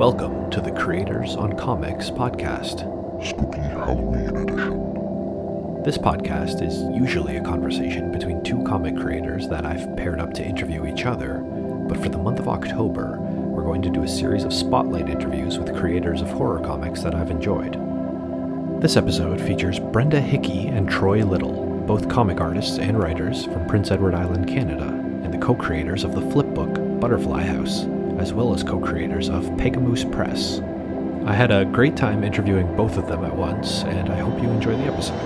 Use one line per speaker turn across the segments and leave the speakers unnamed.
Welcome to the Creators on Comics podcast.
Spooky Halloween edition.
This podcast is usually a conversation between two comic creators that I've paired up to interview each other, but for the month of October, we're going to do a series of spotlight interviews with creators of horror comics that I've enjoyed. This episode features Brenda Hickey and Troy Little, both comic artists and writers from Prince Edward Island, Canada, and the co creators of the flip book Butterfly House, as well as co creators of Pegamoose Press. I had a great time interviewing both of them at once, and I hope you enjoy the episode.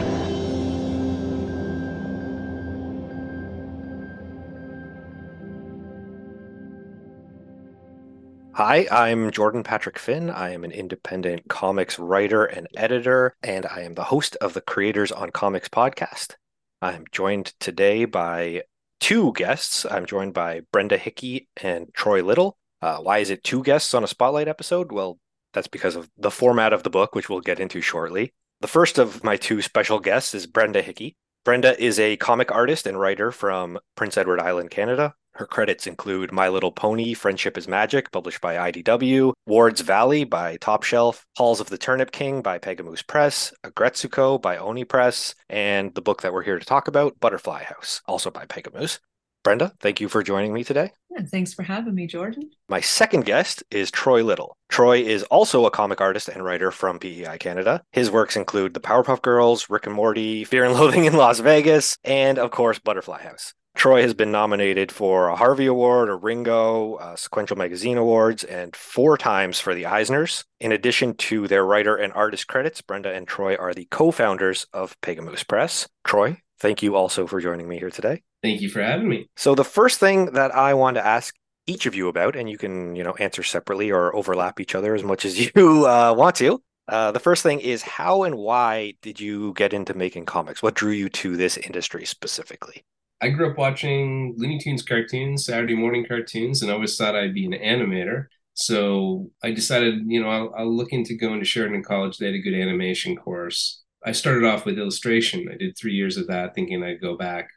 Hi, I'm Jordan Patrick Finn. I am an independent comics writer and editor, and I am the host of the Creators on Comics podcast. I'm joined today by two guests. I'm joined by Brenda Hickey and Troy Little. Uh, why is it two guests on a spotlight episode? Well, that's because of the format of the book, which we'll get into shortly. The first of my two special guests is Brenda Hickey. Brenda is a comic artist and writer from Prince Edward Island, Canada. Her credits include My Little Pony, Friendship is Magic, published by IDW, Ward's Valley by Top Shelf, Halls of the Turnip King by Pegamoose Press, Aggretsuko by Oni Press, and the book that we're here to talk about, Butterfly House, also by Pegamoose. Brenda, thank you for joining me today.
Yeah, thanks for having me, Jordan.
My second guest is Troy Little. Troy is also a comic artist and writer from PEI Canada. His works include The Powerpuff Girls, Rick and Morty, Fear and Loathing in Las Vegas, and of course, Butterfly House. Troy has been nominated for a Harvey Award, a Ringo, a Sequential Magazine Awards, and four times for the Eisners. In addition to their writer and artist credits, Brenda and Troy are the co founders of Pegamoose Press. Troy, thank you also for joining me here today.
Thank you for having me.
So, the first thing that I want to ask each of you about, and you can, you know, answer separately or overlap each other as much as you uh, want to. Uh, the first thing is how and why did you get into making comics? What drew you to this industry specifically?
I grew up watching Looney Tunes cartoons, Saturday morning cartoons, and I always thought I'd be an animator. So I decided, you know, I'll, I'll look into going to Sheridan College. They had a good animation course. I started off with illustration. I did three years of that, thinking I'd go back,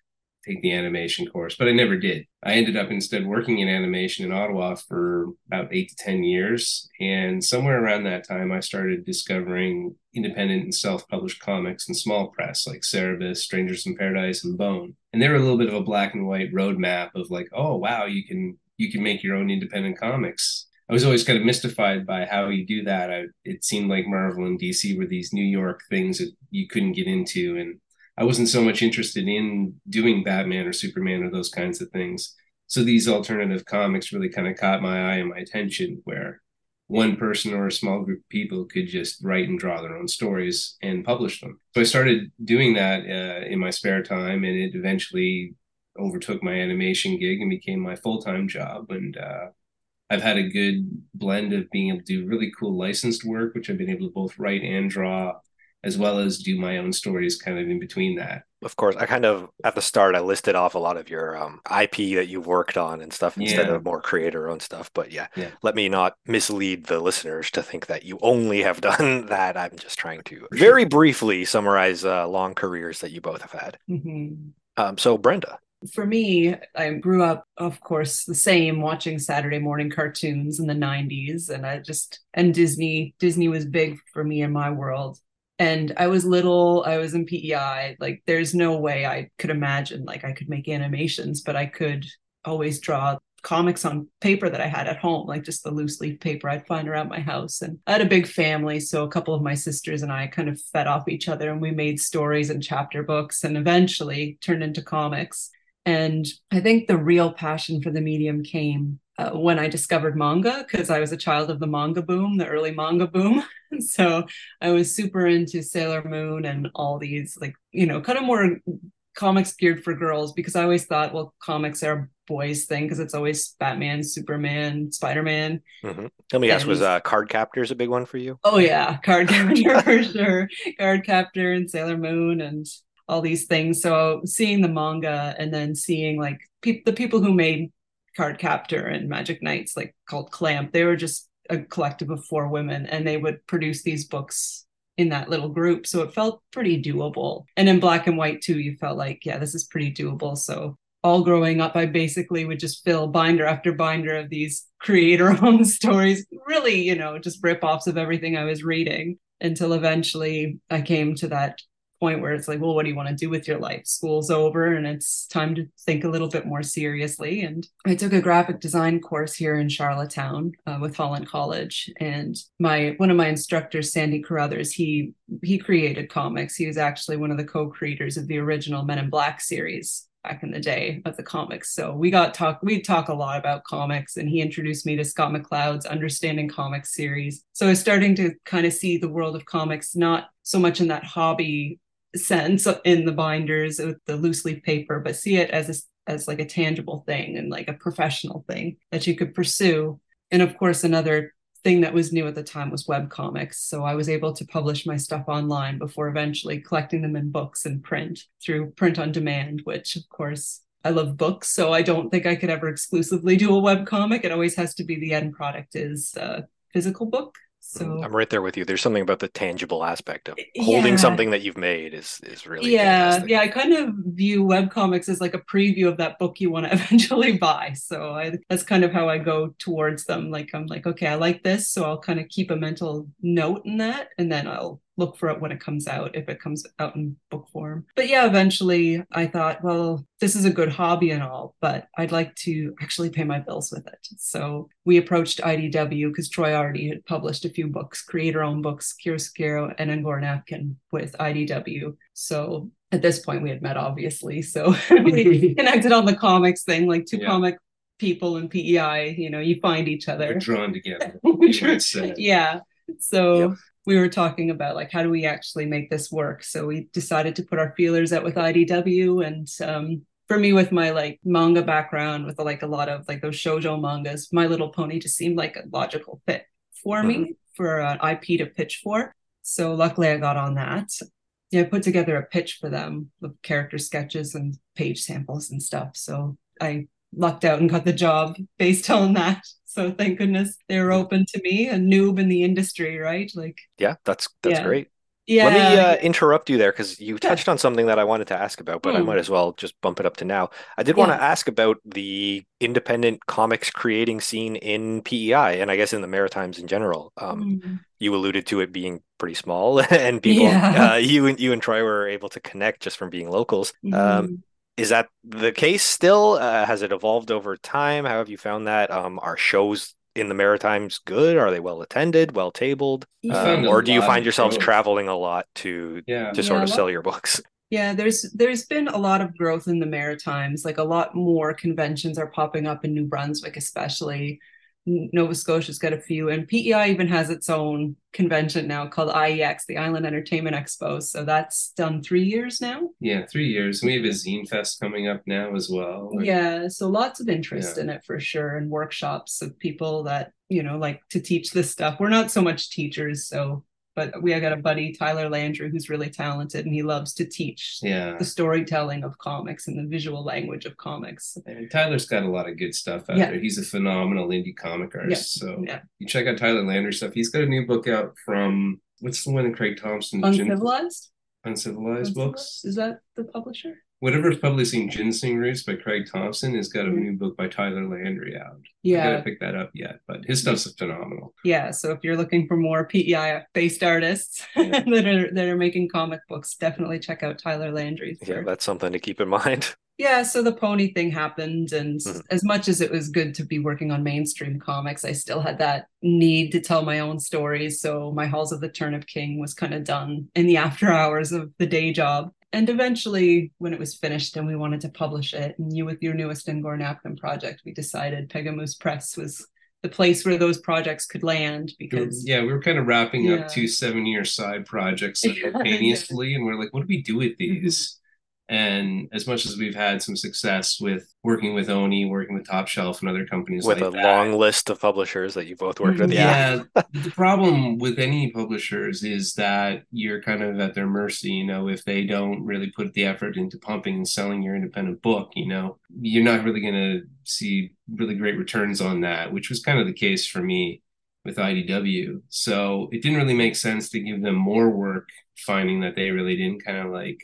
take the animation course, but I never did. I ended up instead working in animation in Ottawa for about eight to 10 years. And somewhere around that time, I started discovering independent and self published comics and small press like Cerebus, Strangers in Paradise, and Bone. And they were a little bit of a black and white roadmap of like, oh, wow, you can you can make your own independent comics. I was always kind of mystified by how you do that. I, it seemed like Marvel and DC were these New York things that you couldn't get into. And I wasn't so much interested in doing Batman or Superman or those kinds of things. So these alternative comics really kind of caught my eye and my attention, where one person or a small group of people could just write and draw their own stories and publish them. So I started doing that uh, in my spare time, and it eventually overtook my animation gig and became my full time job. And uh, I've had a good blend of being able to do really cool licensed work, which I've been able to both write and draw as well as do my own stories kind of in between that.
Of course, I kind of at the start I listed off a lot of your um, IP that you've worked on and stuff instead
Yeah.
of more creator own stuff. But yeah,
Yeah.
let me not mislead the listeners to think that you only have done that. I'm just trying to very briefly summarize uh, long careers that you both have had.
Mhm.
Um, so Brenda,
For me, I grew up, of course, the same watching Saturday morning cartoons in the 90s. And I just, and Disney, Disney was big for me in my world. And I was little, I was in PEI. Like, there's no way I could imagine, like, I could make animations, but I could always draw comics on paper that I had at home, like just the loose leaf paper I'd find around my house. And I had a big family. So a couple of my sisters and I kind of fed off each other and we made stories and chapter books and eventually turned into comics. And I think the real passion for the medium came uh, when I discovered manga, because I was a child of the manga boom, the early manga boom. so I was super into Sailor Moon and all these, like, you know, kind of more comics geared for girls because I always thought, well, comics are a boys thing because it's always Batman, Superman, Spider Man.
Mhm. let me ask, was
And-
uh, Card Captors a big one for you?
Oh yeah, card captor for sure. Card captor and Sailor Moon and all these things. So seeing the manga and then seeing like pe- the people who made Card Captor and Magic Knights, like called Clamp, they were just a collective of four women, and they would produce these books in that little group. So it felt pretty doable. And in black and white too, you felt like, yeah, this is pretty doable. So all growing up, I basically would just fill binder after binder of these creator owned stories, really, you know, just rip offs of everything I was reading until eventually I came to that point where it's like, well, what do you want to do with your life? School's over and it's time to think a little bit more seriously. And I took a graphic design course here in Charlottetown uh, with Holland College. And my one of my instructors, Sandy Carruthers, he he created comics. He was actually one of the co-creators of the original Men in Black series back in the day of the comics. So we got talk we talk a lot about comics and he introduced me to Scott McCloud's Understanding Comics series. So I was starting to kind of see the world of comics not so much in that hobby sense in the binders with the loose leaf paper, but see it as a, as like a tangible thing and like a professional thing that you could pursue. And of course, another thing that was new at the time was web comics. So I was able to publish my stuff online before eventually collecting them in books and print through print on demand, which of course I love books. So I don't think I could ever exclusively do a web comic. It always has to be the end product is a physical book. So mm,
I'm right there with you. There's something about the tangible aspect of holding
yeah.
something that you've made is is really
yeah
fantastic.
yeah. I kind of view web comics as like a preview of that book you want to eventually buy. So I that's kind of how I go towards them. Like I'm like okay, I like this, so I'll kind of keep a mental note in that, and then I'll look for it when it comes out if it comes out in book form but yeah eventually i thought well this is a good hobby and all but i'd like to actually pay my bills with it so we approached idw because troy already had published a few books creator owned books chiaroscuro and angora napkin with idw so at this point we had met obviously so we connected on the comics thing like two
Yeah.
comic people in pei you know you find each other
We're drawn together.
We
should
were-
say.
yeah. So
Yep.
We were talking about like how do we actually make this work? So we decided to put our feelers out with IDW and um for me with my like manga background with like a lot of like those shojo mangas, My Little Pony just seemed like a logical fit for me for an IP to pitch for. So luckily I got on that. Yeah, I put together a pitch for them with character sketches and page samples and stuff. So I lucked out and got the job based on that. So thank goodness they were open to me, a noob in the industry, right? Like,
Yeah, that's that's
Yeah.
great.
yeah,
Let me uh, interrupt you there because you
Yeah.
touched on something that I wanted to ask about, but I
Hmm.
might as well just bump it up to now. I did want to ask about the independent comics creating scene in PEI and I guess in the Maritimes in general. Um,
Mm.
you alluded to it being pretty small, and people,
Yeah.
uh, you and you and Troy were able to connect just from being locals. Um,
Mhm.
Is that the case still? Uh, has it evolved over time? How have you found that? Um, are shows in the Maritimes good? Are they well attended, well tabled? Um, or do you find yourselves
growth.
traveling a lot to
Yeah.
to sort
Yeah,
of sell your books?
Yeah, there's there's been a lot of growth in the Maritimes. Like a lot more conventions are popping up in New Brunswick, especially. Nova Scotia's got a few, and PEI even has its own convention now called IEX, the Island Entertainment Expo. So that's done three years now.
Yeah, three years. We have a zine fest coming up now as well. Like,
Yeah, so lots of interest
Yeah.
in it for sure, and workshops of people that you know like to teach this stuff. We're not so much teachers, so but we I got a buddy Tyler Landry who's really talented, and he loves to teach
Yeah.
the storytelling of comics and the visual language of comics.
And Tyler's got a lot of good stuff out
Yeah.
there. He's a phenomenal indie comic artist. So
Yeah,
you check out Tyler Landry stuff. He's got a new book out from what's the one in Craig Thompson? Gin-
uncivilized.
Uncivilized books.
Is that the publisher?
Whatever's publishing Ginseng Roots by Craig Thompson has got a new book by Tyler Landry out. I
Yeah,
gotta pick that up yet, but his stuff's phenomenal.
yeah. So if you're looking for more PEI based artists
Yeah.
that are that are making comic books, definitely check out Tyler Landry.
Yeah, that's something to keep in mind.
yeah so the pony thing happened and
Mhm.
as much as it was good to be working on mainstream comics i still had that need to tell my own stories so my halls of the turnip king was kind of done in the after hours of the day job and eventually when it was finished and we wanted to publish it and you with your newest Angora napkin project we decided pegamoose press was the place where those projects could land because
Yeah, we were kind of wrapping
Yeah.
up two seven year side projects
Yeah.
Simultaneously, and we're like, what do we do with these? And as much as we've had some success with working with Oni, working with Top Shelf and other companies
With
like
a
that,
long list of publishers that you both worked with. Yeah.
yeah, the problem with any publishers is that you're kind of at their mercy. You know, if they don't really put the effort into pumping and selling your independent book, you know, you're not really going to see really great returns on that, which was kind of the case for me with IDW. So it didn't really make sense to give them more work, finding that they really didn't kind of like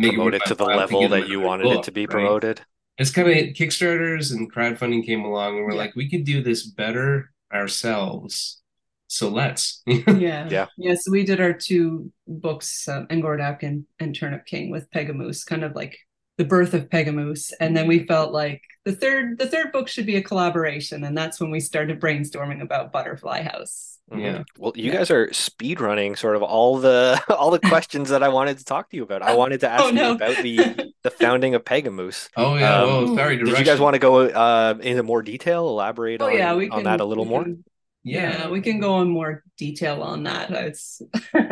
Promote it to the level
give them
that you
another
wanted it to be
right?
promoted.
it's kind of Kickstarters and crowdfunding came along, and we're
Yeah.
like, we could do this better ourselves. So let's.
yeah
Yeah.
yeah so we did our two books um, Engordak and, and turnip king with pegamoose kind of like the birth of pegamoose and then we felt like the third the third book should be a collaboration and that's when we started brainstorming about butterfly house
Mhm.
Yeah.
Well, you
Yeah.
guys are speed running sort of all the all the questions that I wanted to talk to you about. I wanted to ask
Oh, no.
you about the the founding of Pegamoose.
oh yeah.
Um,
well, sorry.
Did you guys want to go uh, into more detail, elaborate
oh
on,
yeah we
on
can
that a little more?
can-
Yeah.
yeah we can go in more detail on that it's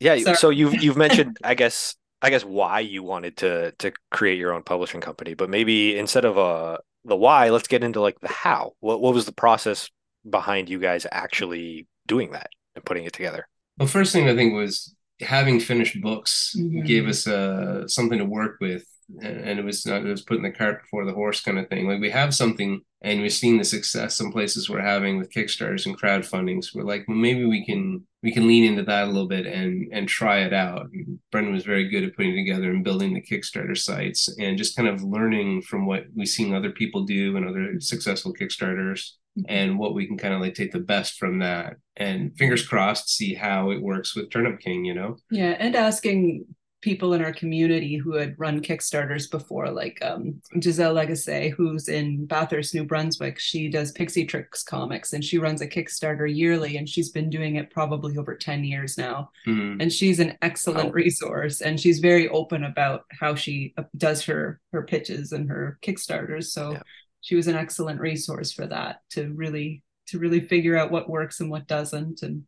Yeah,
Sorry.
so you've you've mentioned, I guess, I guess why you wanted to to create your own publishing company, but maybe instead of uh the why, let's get into like the how. What what was the process behind you guys actually doing that and putting it together?
Well, first thing I think was having finished books
Mhm.
gave us uh, something to work with, and, and it was not it was putting the cart before the horse kind of thing. Like we have something, and we've seen the success some places we're having with Kickstarters and crowdfundings. We're like, well, maybe we can we can lean into that a little bit and and try it out. And Brendan was very good at putting together and building the Kickstarter sites, and just kind of learning from what we've seen other people do and other successful Kickstarters and what we can kind of like take the best from that and fingers crossed see how it works with turnip king you know
Yeah, and asking people in our community who had run Kickstarters before, like um, Gisèle Lagacé, who's in Bathurst, New Brunswick. She does Pixie Trix comics and she runs a Kickstarter yearly, and she's been doing it probably over 10 years now.
Mhm.
And she's an excellent
Wow.
resource, and she's very open about how she uh, does her her pitches and her Kickstarters. So
Yeah.
She was an excellent resource for that to really to really figure out what works and what doesn't and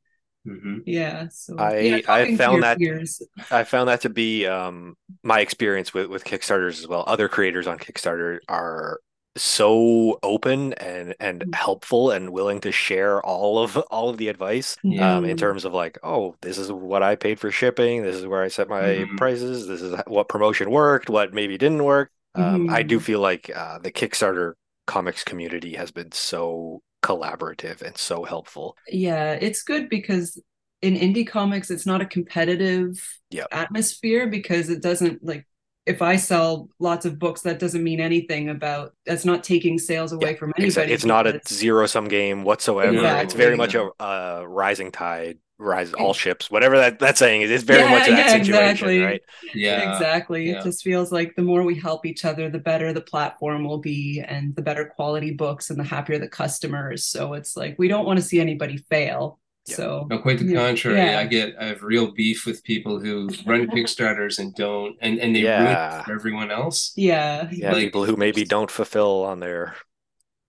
Mhm.
yeah so
I-
yeah,
I found that-
peers.
I found that to be um, my experience with with Kickstarters as well. Other creators on Kickstarter are so open and and
Mm.
helpful and willing to share all of all of the advice
Yeah.
um, in terms of like, oh, this is what I paid for shipping. This is where I set my
Mhm.
prices. This is what promotion worked. What maybe didn't work. Um, I do
Mhm.
feel like uh, the Kickstarter comics community has been so collaborative and so helpful.
Yeah, it's good because in indie comics, it's not a competitive
Yep.
atmosphere because it doesn't like if I sell lots of books, that doesn't mean anything about that's not taking sales away
Yeah,
from anybody.
It's not a zero sum game whatsoever. It's very much a, a rising tide, rise all ships, whatever that, that saying is. It's very
Yeah,
much that
yeah,
situation,
exactly.
right?
yeah
exactly.
yeah.
It just feels like the more we help each other, the better the platform will be and the better quality books and the happier the customers. So it's like we don't want to see anybody fail.
Yeah.
So
no quite the contrary
Yeah.
i get i have real beef with people who run kickstarters and don't and and they ruin
Yeah.
it for everyone else
yeah.
Yeah,
Like-
people who maybe don't fulfill on their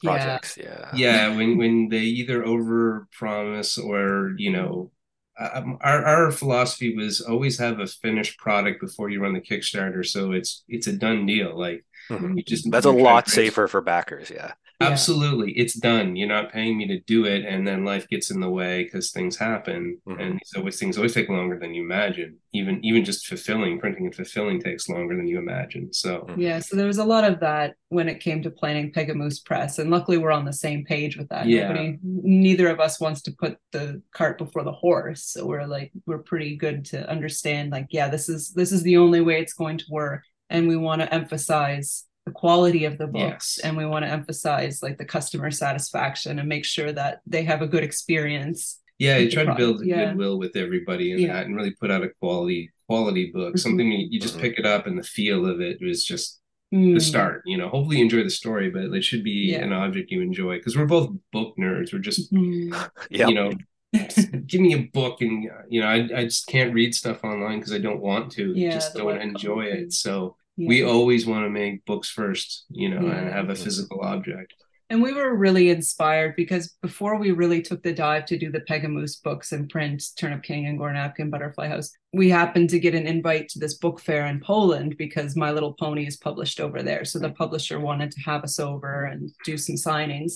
Yeah.
projects. Yeah.
yeah when when they either over promise or you know um, our our philosophy was always have a finished product before you run the kickstarter so it's it's a done deal like
Mhm.
you just
That's a lot safer for backers. Yeah.
Yeah.
Absolutely. It's done. You're not paying me to do it and then life gets in the way because things happen.
Mhm.
And these always things always take longer than you imagine. Even even just fulfilling, printing and fulfilling takes longer than you imagine. So
Mhm.
Yeah, so there was a lot of that when it came to planning Pegamoose Press, and luckily we're on the same page with that.
Yeah.
Nobody, neither of us wants to put the cart before the horse, so we're like we're pretty good to understand. Like, yeah, this is this is the only way it's going to work, and we want to emphasize the quality of the books,
Yes.
and we want to emphasize like the customer satisfaction and make sure that they have a good experience.
yeah, you
With the
try to build
product, yeah.
goodwill with everybody in
Yeah.
that and really put out a quality quality book.
Mhm.
Something you, you just
Mhm.
pick it up and the feel of it was just
Mm.
the start. You know, hopefully you enjoy the story, but it should be
Yeah.
an object you enjoy. Because we're both book nerds. We're just
Mm.
Yeah.
you know give me a book and you know I, I just can't read stuff online because i don't want to
Yeah,
just don't enjoy it so
Yeah.
we always want to make books first you know and have a physical object
And we were really inspired because before we really took the dive to do the Pegamoose books and print, Turnip King and Gore Napkin, Butterfly House, we happened to get an invite to this book fair in Poland because My Little Pony is published over there. So the publisher wanted to have us over and do some signings.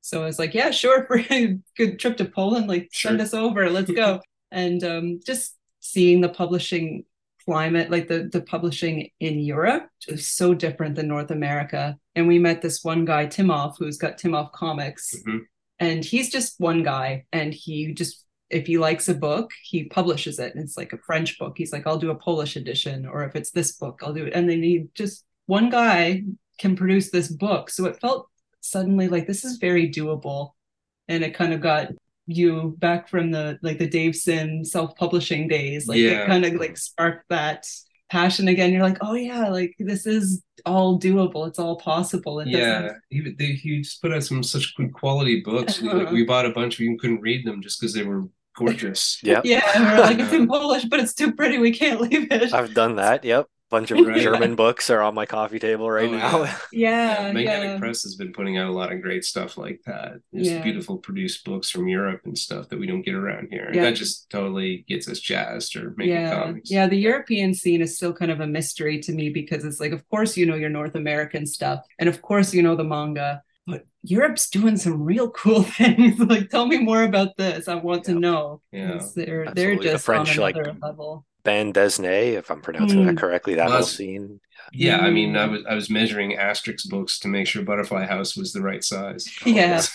So I was like, yeah, sure, for a good trip to Poland, like send us over, let's go. and um, just seeing the publishing climate, like the the publishing in Europe, is so different than North America. And we met this one guy, Timof, who's got Timof Comics,
Mhm.
and he's just one guy, and he just if he likes a book, he publishes it, and it's like a French book. He's like, I'll do a Polish edition, or if it's this book, I'll do it. And then he just one guy can produce this book. So it felt suddenly like this is very doable. And it kind of got you back from the like the Dave Sim self-publishing days. Like
Yeah.
it kind of like sparked that passion again. You're like, oh yeah, like this is all doable. It's all possible. It
yeah,
doesn't
he, they, he just put out some such good quality books. We, like,
Uh-huh.
we bought a bunch, we couldn't read them just because they were gorgeous.
Yep.
Yeah, and we're like, it's in Polish, but it's too pretty. We can't leave it.
I've done that. Yep. Bunch of
Right.
German books are on my coffee table right
Oh,
now.
yeah.
yeah,
Magnetic
yeah.
Press has been putting out a lot of great stuff like that. There's
Yeah.
beautiful produced books from Europe and stuff that we don't get around here.
Yeah.
that just totally gets us jazzed or making
yeah
comics.
yeah the european scene is still kind of a mystery to me because it's like of course you know your north american stuff and of course you know the manga but europe's doing some real cool things like tell me more about this i want to know
Yeah.
'Cause they're
Absolutely.
they're
The
just
French,
on
like,
another level
Bande Dessinée, if I'm pronouncing that
Mm.
correctly, that
Well,
whole scene.
Yeah, I mean, I
Mm.
was I was measuring Asterix books to make sure Butterfly House was the right size.
Yeah.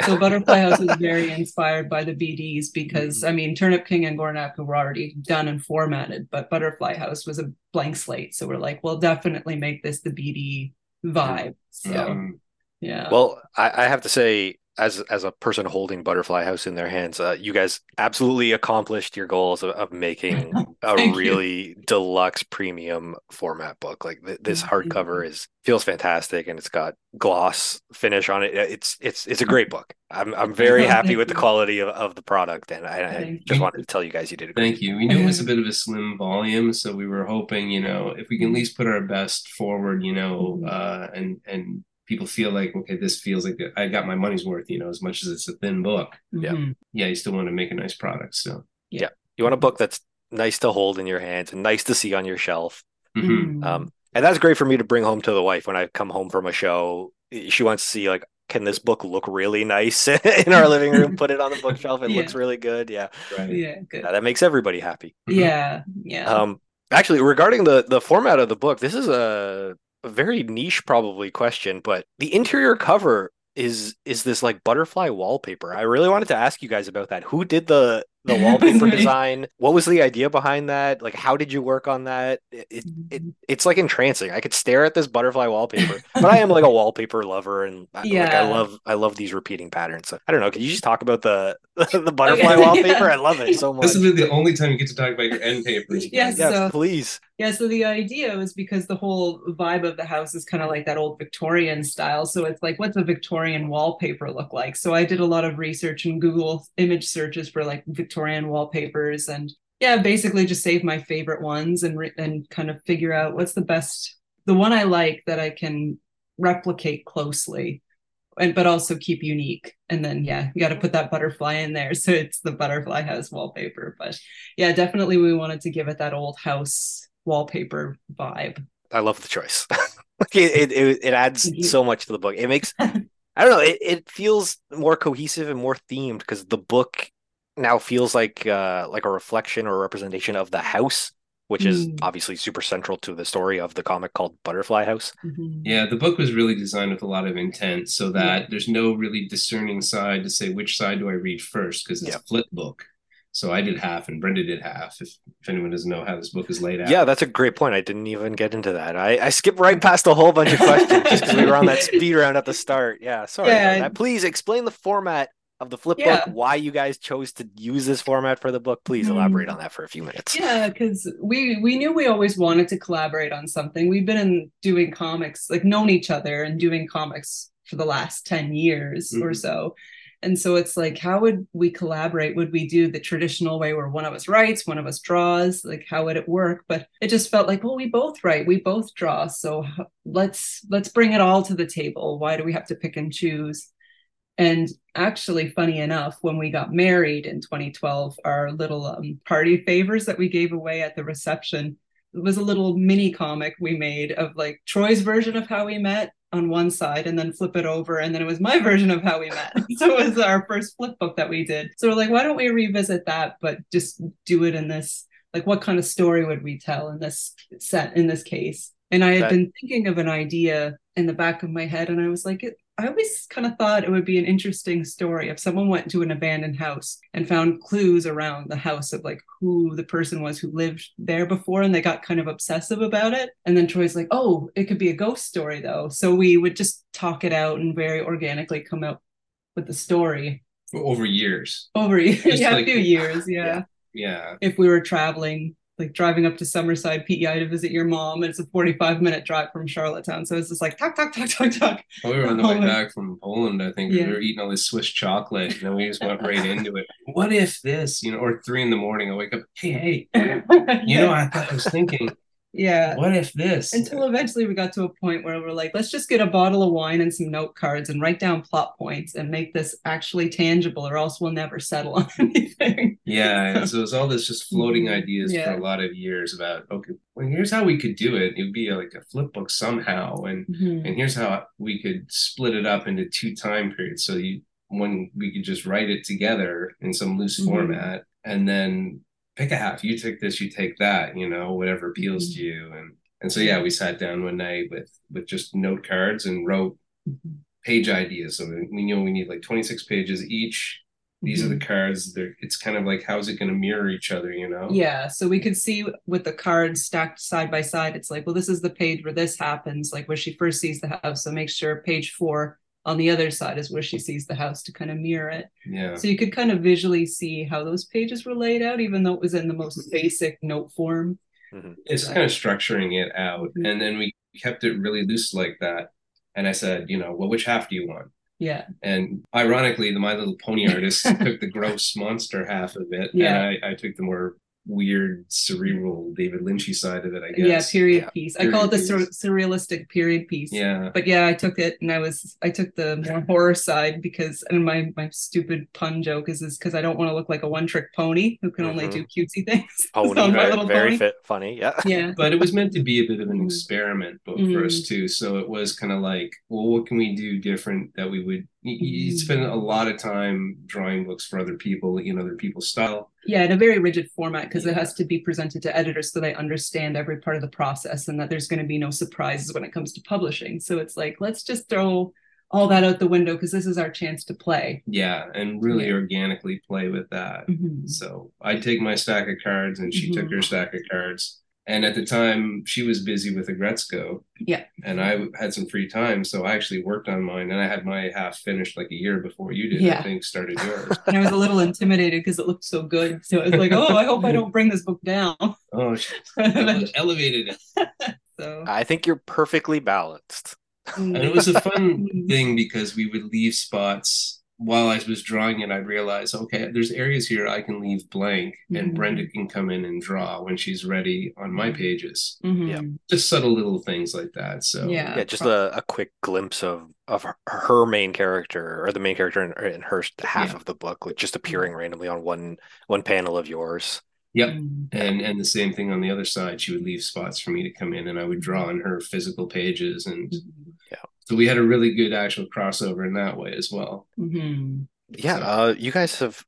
so butterfly house was very inspired by the bds because
Mm-hmm.
i mean turnip king and gornak were already done and formatted but butterfly house was a blank slate so we're like we'll definitely make this the bd vibe so
Um,
yeah
Well, I, I have to say, as as a person holding Butterfly House in their hands, uh, you guys absolutely accomplished your goals of, of making a
Thank you.
really deluxe premium format book. Like th- this hardcover is feels fantastic, and it's got gloss finish on it. It's it's it's a great book. I'm I'm very happy with the quality of, of the product, and I, I just
you.
wanted to tell you guys you did a great.
Thank you. We knew it was a bit of a slim volume, so we were hoping, you know, if we can at least put our best forward, you know,
Mhm.
uh, and and people feel like, okay, this feels like I got my money's worth, you know, as much as it's a thin book.
Yeah.
Mhm.
Yeah, you still want to make a nice product. So, yeah.
You want a book that's nice to hold in your hands and nice to see on your shelf.
mhm.
Mhm.
Um, and that's great for me to bring home to the wife when I come home from a show. She wants to see like, can this book look really nice in our living room? Put it on the bookshelf. It
Yeah.
looks really good. Yeah.
right.
yeah good
Yeah, that makes everybody happy.
yeah yeah
Um, actually, regarding the the format of the book, this is a, a very niche probably question, but the interior cover is is this like butterfly wallpaper. I really wanted to ask you guys about that. Who did the the wallpaper design? What was the idea behind that? Like, how did you work on that? It, it, it mm-hmm. it's like entrancing. I could stare at this butterfly wallpaper, but I am like a wallpaper lover, and I, like I love I love these repeating patterns. So I don't know. Could you just talk about the the butterfly
Okay,
wallpaper?
yeah.
I love it so much.
This is the only time you get to talk about your end papers.
Yes.
Yes,
So-
please.
Yeah, so the idea was because the whole vibe of the house is kind of like that old Victorian style. So it's like, what's a Victorian wallpaper look like? So I did a lot of research and Google image searches for like Victorian wallpapers, and yeah, basically just save my favorite ones and re- and kind of figure out what's the best, the one I like that I can replicate closely, and but also keep unique. And then yeah, you got to put that butterfly in there, so it's the butterfly house wallpaper. But yeah, definitely we wanted to give it that old house wallpaper vibe.
I love the choice. It, it it adds so much to the book. It makes I don't know. It it feels more cohesive and more themed because the book now feels like uh like a reflection or a representation of the house, which is
Mm.
obviously super central to the story of the comic called Butterfly House.
Mhm.
Yeah, the book was really designed with a lot of intent so that there's no really discerning side to say which side do I read first because it's
Yeah.
a flip book. So I did half and Brenda did half. If, if anyone doesn't know how this book is laid out.
Yeah, that's a great point. I didn't even get into that. I, I skipped right past a whole bunch of questions just because we were on that speed round at the start. Yeah, sorry
Yeah.
about. Please explain the format of the flip
Yeah.
book, why you guys chose to use this format for the book. Please
Mhm.
elaborate on that for a few minutes.
Yeah, because we we knew we always wanted to collaborate on something. We've been in doing comics, like known each other and doing comics for the last 10 years or
Mhm.
so. And so it's like, how would we collaborate? Would we do the traditional way where one of us writes, one of us draws? Like, how would it work? But it just felt like, well, we both write, we both draw. So let's let's bring it all to the table. Why do we have to pick and choose? And actually, funny enough, when we got married in 2012, our little um, party favors that we gave away at the reception it was a little mini comic we made of like Troy's version of how we met on one side and then flip it over. And then it was my version of how we met. so it was our first flip book that we did. So we're like, why don't we revisit that, but just do it in this? Like, what kind of story would we tell in this set, in this case? And I had
That-
been thinking of an idea in the back of my head and I was like it, I always kind of thought it would be an interesting story if someone went to an abandoned house and found clues around the house of like who the person was who lived there before and they got kind of obsessive about it. And then Troy's like, oh, it could be a ghost story though. So we would just talk it out and very organically come out with the story
over years.
over yeah,
like-
a few years. Yeah.
Yeah.
If we were traveling, like driving up to Summerside, PEI to visit your mom, and it's a 45 minute drive from Charlottetown. So it's just like talk, talk, talk, talk, talk.
Well, we were on the way
Oh
back from Poland, I think.
Yeah.
We were eating all this Swiss chocolate, and then we just went right into it. What if this, you know, or three in the morning, I wake up, hey, hey, you know, I thought I was thinking,
yeah.
what if this?
Until eventually we got to a point where we're like, let's just get a bottle of wine and some note cards and write down plot points and make this actually tangible, or else we'll never settle on anything.
Yeah, and so it was all this just floating
Mhm.
ideas
Yeah.
for a lot of years about okay, well, here's how we could do it. It would be like a flip book somehow, and and here's how we could split it up into two time periods. So you when we could just write it together in some loose
Mhm.
format, and then pick a half. You take this, you take that. You know, whatever appeals to you, and and so yeah, we sat down one night with with just note cards and wrote
Mhm.
page ideas. So we, we know we need like 26 pages each. These are the cards. They're, it's kind of like how's it going to mirror each other, you know?
Yeah, so we could see with the cards stacked side by side, it's like, well, this is the page where this happens, like where she first sees the house. So make sure page four on the other side is where she sees the house to kind of mirror it.
Yeah.
So you could kind of visually see how those pages were laid out, even though it was in the most basic note form.
It's kind of structuring it out.
Mhm.
And then we kept it really loose like that. And I said, you know, well, which half do you want?
Yeah.
And ironically, the My Little Pony artist took the gross monster half of it.
Yeah.
And I, I took the more weird, cerebral David Lynchy side of it, I guess.
Yeah, period
Yeah,
piece. I call it the sur- surrealistic period piece.
Yeah.
But yeah, I took it and I was I took the more horror side because and my my stupid pun joke is is because I don't want to look like a one trick pony who can only
Mhm.
do cutesy things.
Pony,
on My
right?
Little
very
Pony.
fit, funny. Yeah.
Yeah.
but it was meant to be a bit of an
Mhm.
experiment book
Mhm.
for us too so it was kind of like well what can we do different that we would you, you
Mhm.
spend a lot of time drawing books for other people in other people's style
Yeah, in a very rigid format because it has to be presented to editors so they understand every part of the process and that there's going to be no surprises when it comes to publishing. So it's like, let's just throw all that out the window because this is our chance to play.
yeah and really
Yeah.
organically play with that so i'd take my stack of cards and she took
Mhm.
her stack of cards and at the time she was busy with Aggretsuko
Yeah.
and i had some free time so i actually worked on mine and i had my half finished like a year before you did
Yeah.
i think started yours
And I was a little intimidated because it looked so good. So I was like, oh, I hope I don't bring this book down.
oh she
so
elevated it
I think you're perfectly balanced. Mm.
And it was a fun thing because we would leave spots while I was drawing it. I'd realize, okay, there's areas here I can leave blank, and
Mhm.
Brenda can come in and draw when she's ready on my pages.
Mhm.
Yeah.
Just subtle little things like that. So
Yeah.
Yeah, just a, a quick glimpse of of her, her main character or the main character in, in her half
Yeah.
of the book, like just appearing randomly on one one panel of yours.
Yep.
Mhm.
And and the same thing on the other side. She would leave spots for me to come in, and I would draw on her physical pages, and. So we had a really good actual crossover in that way as well.
Mhm.
Yeah,
So-
uh, you guys have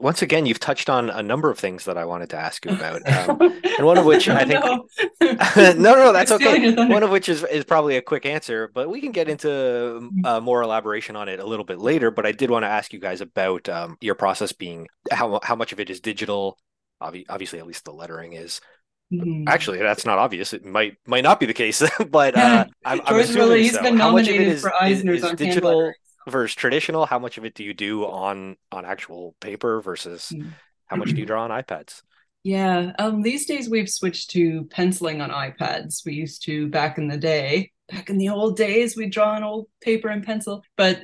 once again you've touched on a number of things that I wanted to ask you about. Um, and one of which I think-
No.
no, no, that's okay. One of which is is probably a quick answer, but we can get into uh, more elaboration on it a little bit later. But I did want to ask you guys about um, your process being how how much of it is digital. Obviously, at least the lettering is.
Mhm.
Actually, that's not obvious. It might might not be the case, but uh, I'm, I'm assuming so.
been
How much of it is,
for
is,
Eisner's
is digital versus traditional? How much of it do you do on on actual paper versus
Mm.
how much do you draw on iPads?
Yeah, um, these days we've switched to penciling on iPads. We used to back in the day, back in the old days, we draw on old paper and pencil. But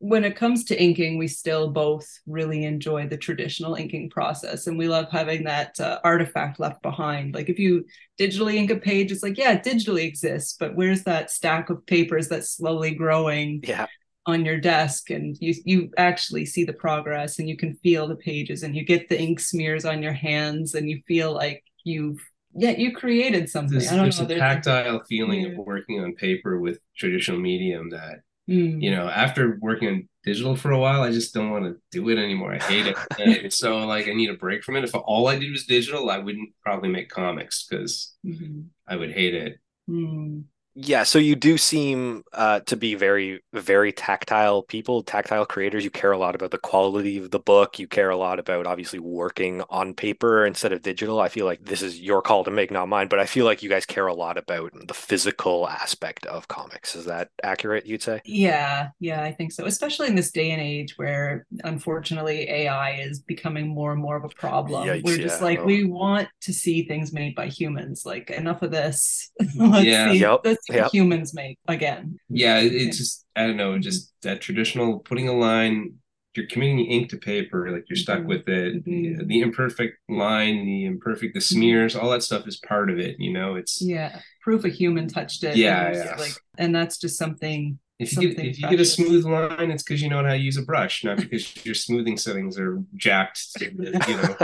when it comes to inking, we still both really enjoy the traditional inking process, and we love having that uh, artifact left behind. Like if you digitally ink a page, it's like yeah, it digitally exists, but where's that stack of papers that's slowly growing
Yeah,
on your desk and you you actually see the progress and you can feel the pages and you get the ink smears on your hands and you feel like you've yeah you created something
There's,
i don't
there's
know
a
there's
tactile feeling
Yeah.
of working on paper with traditional medium that
Mm.
you know, after working on digital for a while, I just don't want to do it anymore. I hate it. And so like I need a break from it. If all I did was digital, I wouldn't probably make comics because
Mhm.
I would hate it.
Mm.
Yeah, so you do seem uh, to be very, very tactile people, tactile creators. You care a lot about the quality of the book. You care a lot about obviously working on paper instead of digital. I feel like this is your call to make, not mine, but I feel like you guys care a lot about the physical aspect of comics. Is that accurate, you'd say?
Yeah, yeah, I think so. Especially in this day and age where unfortunately AI is becoming more and more of a problem.
Yikes,
We're just
yeah.
like,
Oh.
we want to see things made by humans. Like, enough of this. let's
Yeah.
see,
Yep,
let's see
yep.
humans make again.
Yeah, it- it's just I don't know, just that traditional putting a line. You're committing ink to paper, like you're stuck
Mhm.
with it. The,
Mhm.
the imperfect line, the imperfect, the smears, all that stuff is part of it. You know, it's
Yeah, proof a human touched it.
Yeah,
and
yeah.
Like, and that's just something.
if you get if you get a smooth line, it's because you know how to use a brush, not because your smoothing settings are jacked. You know,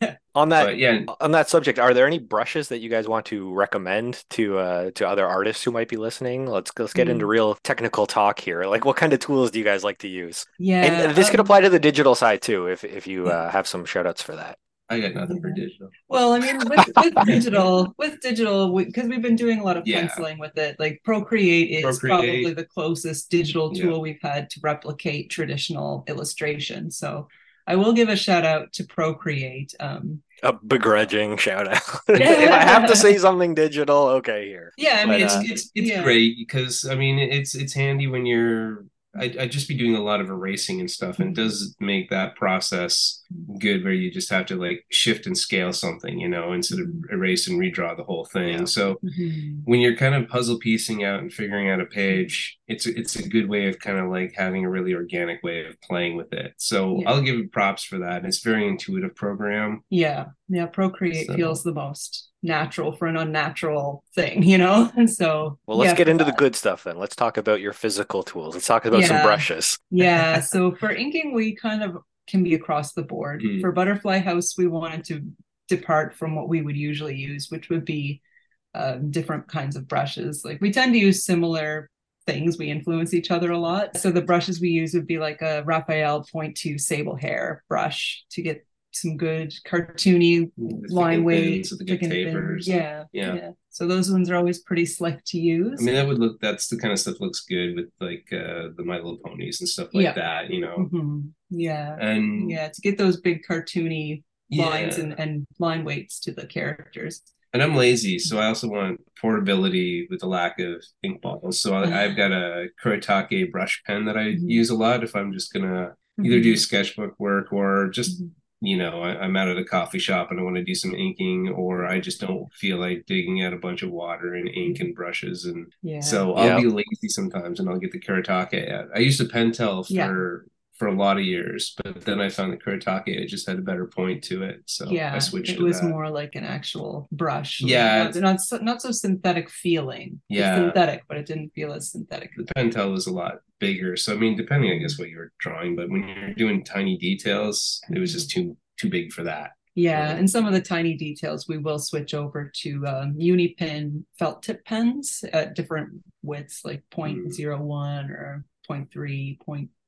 On that
but yeah,
on that subject, are there any brushes that you guys want to recommend to uh, to other artists who might be listening? Let's let's get into
Mm.
real technical talk here. Like, what kind of tools do you guys like to use?
Yeah,
And this could
um,
apply to the digital side too, if if you uh, have some shout outs for that.
I got nothing for digital.
Well, I mean, with, with digital, with digital, because we, have been doing a lot of
Yeah.
penciling with it. Like Procreate is
Procreate.
probably the closest digital
Yeah.
tool we've had to replicate traditional illustration. So I will give a shout out to Procreate. Um,
A begrudging shout out. if I have to say something digital, okay, here.
yeah, I
But,
mean,
uh,
it's,
it's it's
yeah.
great because I mean it's it's handy when you're I I just be doing a lot of erasing and stuff and it does make that process good where you just have to like shift and scale something you know instead of erase and redraw the whole thing
Yeah.
so
Mhm.
when you're kind of puzzle piecing out and figuring out a page it's it's a good way of kind of like having a really organic way of playing with it so
Yeah.
I'll give props for that it's a very intuitive program
yeah, yeah. Procreate
So-
feels the most natural for an unnatural thing, you know. And so,
Well, let's
yeah,
get
for
into the good stuff then. Let's talk about your physical tools. Let's talk about some brushes.
Yeah, so for inking, we kind of can be across the board.
Mm.
For Butterfly House, we wanted to depart from what we would usually use, which would be um, different kinds of brushes. Like we tend to use similar things, we influence each other a lot. So the brushes we use would be like a Raphael Point Two Sable Hair brush to get some good cartoony
The
line weight,
the good tapers.
Yeah,
Yeah.
So those ones are always pretty slick to use.
I mean, that would look. That's the kind of stuff looks good with like uh the My Little Ponies and stuff like
Yeah.
that, you know.
Mhm. Yeah.
And
Yeah, to get those big cartoony
yeah.
lines and, and line weights to the characters.
and I'm lazy, so I also want portability with the lack of ink bottles. So I, I've got a Kuretake brush pen that I
Mhm.
use a lot if I'm just gonna either do
Mhm.
sketchbook work or just
Mhm.
You know I, I'm out at a coffee shop and I want to do some inking, or I just don't feel like digging out a bunch of water and ink and brushes and
yeah.
So I'll
Yeah.
be lazy sometimes and I'll get the Kuretake out. I used a Pentel for
Yeah.
For a lot of years, but then I found the Kuretake it just had a better point to it. So
yeah,
I switched
it was
that.
more like an actual brush. like,
Yeah,
not, not so, not so synthetic feeling. It's
Yeah.
synthetic, but it didn't feel as synthetic.
the Pentel was a lot bigger. So I mean, depending I guess what you were drawing, but when you're doing tiny details, it was just too too big for that.
Yeah, and some of the tiny details we will switch over to um, Unipin felt tip pens at different widths, like
Mm.
0.01 or 0.3,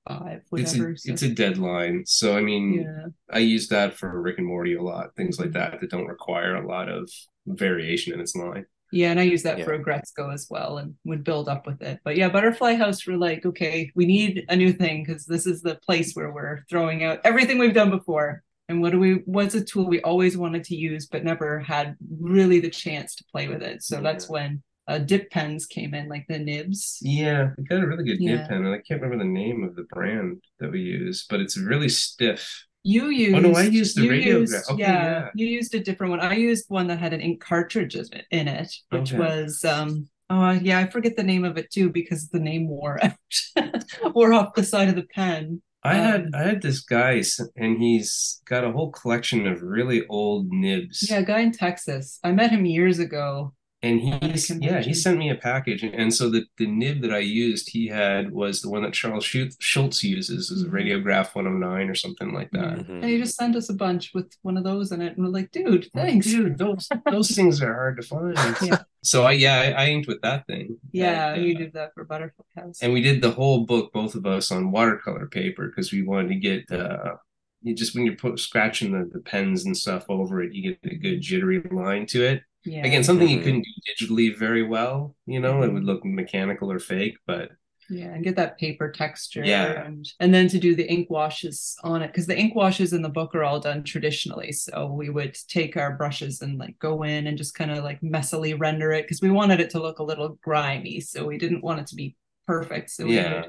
0.5,
It's a
so-
it's a deadline. So I mean,
yeah.
I use that for Rick and Morty a lot, things like
Mhm.
that that don't require a lot of variation in its line.
Yeah, and I use that
Yeah.
for Gretzko as well and would build up with it. But yeah, Butterfly House, we're like, okay, we need a new thing because this is the place where we're throwing out everything we've done before. And what do we what's a tool we always wanted to use but never had really the chance to play with it. So that's when uh, dip pens came in, like the nibs.
Yeah, we got a really good
Yeah.
nib pen, and I can't remember the name of the brand that we use, but it's really stiff.
You used
Oh, no, I used the Radiograph.
used-
Okay,
yeah,
yeah.
you used a different one. I used one that had an ink cartridge in it, which
Okay.
was um oh yeah, I forget the name of it too because the name wore out wore off the side of the pen.
I had
Um,
I had this guy, and he's got a whole collection of really old nibs.
Yeah, a guy in Texas. I met him years ago.
And
a
he's yeah, he sent me a package, and, and so the the nib that I used, he had was the one that Charles Schulz, Schulz uses, is a
Mhm.
Radiograph 109 or something like that.
Mhm.
And he just sent us a bunch with one of those in it. And we're like, dude, thanks.
Dude, those those things are hard to find.
Yeah.
So I yeah, I, I inked with that thing.
Yeah,
And,
you
uh,
did that for Butterfly House.
and we did the whole book both of us on watercolor paper because we wanted to get uh you just when you're put, scratching the, the pens and stuff over it you get a good jittery line to it
Yeah.
Again, something you couldn't do digitally very well, you know, it mm-hmm. would look mechanical or fake, but
Yeah, and get that paper texture.
Yeah.
And, and then to do the ink washes on it, because the ink washes in the book are all done traditionally. So we would take our brushes and like go in and just kind of like messily render it because we wanted it to look a little grimy. So we didn't want it to be perfect. So we
Yeah.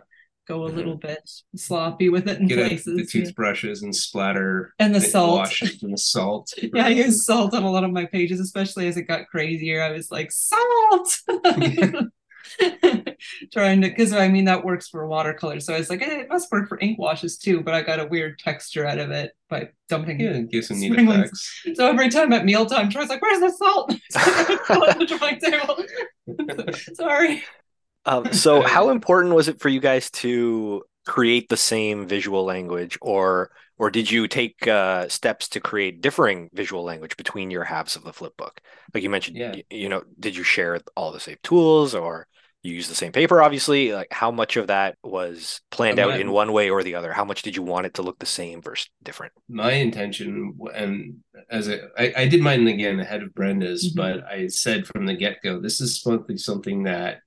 Go a
Mhm.
little bit sloppy with it in
get out
places.
the
yeah.
toothbrushes and splatter
And the
it
salt.
and the salt.
Yeah, I used salt on a lot of my pages, especially as it got crazier. I was like, salt! Trying to, because I mean, that works for watercolor. So I was like, eh, it must work for ink washes too, but I got a weird texture out of it by dumping.
Yeah, give some neat effects.
So every time at mealtime, Troy's like, where's the salt? So I would pull it on the drawing table. Sorry.
Um, so, how important was it for you guys to create the same visual language, or or did you take uh, steps to create differing visual language between your halves of the flip book? Like you mentioned,
Yeah.
y- you, know, did you share all the same tools, or you use the same paper? Obviously, like how much of that was planned out in one way or the other? How much did you want it to look the same versus different?
my intention and as I, I did mine again ahead of Brenda's,
Mhm.
but I said from the get go, this is something something that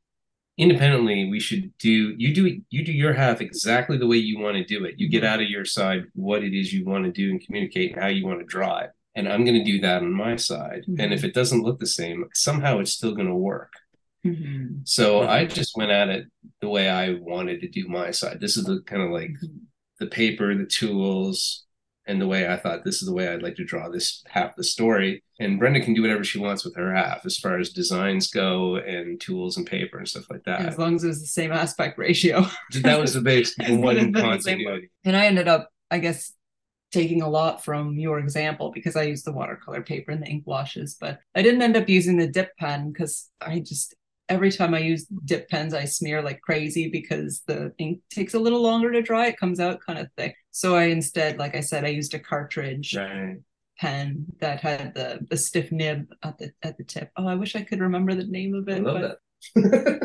independently we should do. You do you do your half exactly the way you want to do it. You get out of your side what it is you want to do and communicate and how you want to draw it. And I'm going to do that on my side. And if it doesn't look the same, somehow it's still going to work.
Mhm.
So
Mhm.
I just went at it the way I wanted to do my side. This is the kind of like the paper, the tools, and the way I thought this is the way I'd like to draw this half the story. And Brenda can do whatever she wants with her half as far as designs go and tools and paper and stuff like that.
As long as it was the same aspect ratio.
that was the base
It's
one continuity.
And I ended up, I guess, taking a lot from your example because I used the watercolor paper and the ink washes, but I didn't end up using the dip pen because I just every time I use dip pens, I smear like crazy because the ink takes a little longer to dry. It comes out kind of thick. So I instead, like I said, I used a cartridge
Right.
pen that had the the stiff nib at the at the tip. Oh, I wish I could remember the name of
I
it.
love
but
that.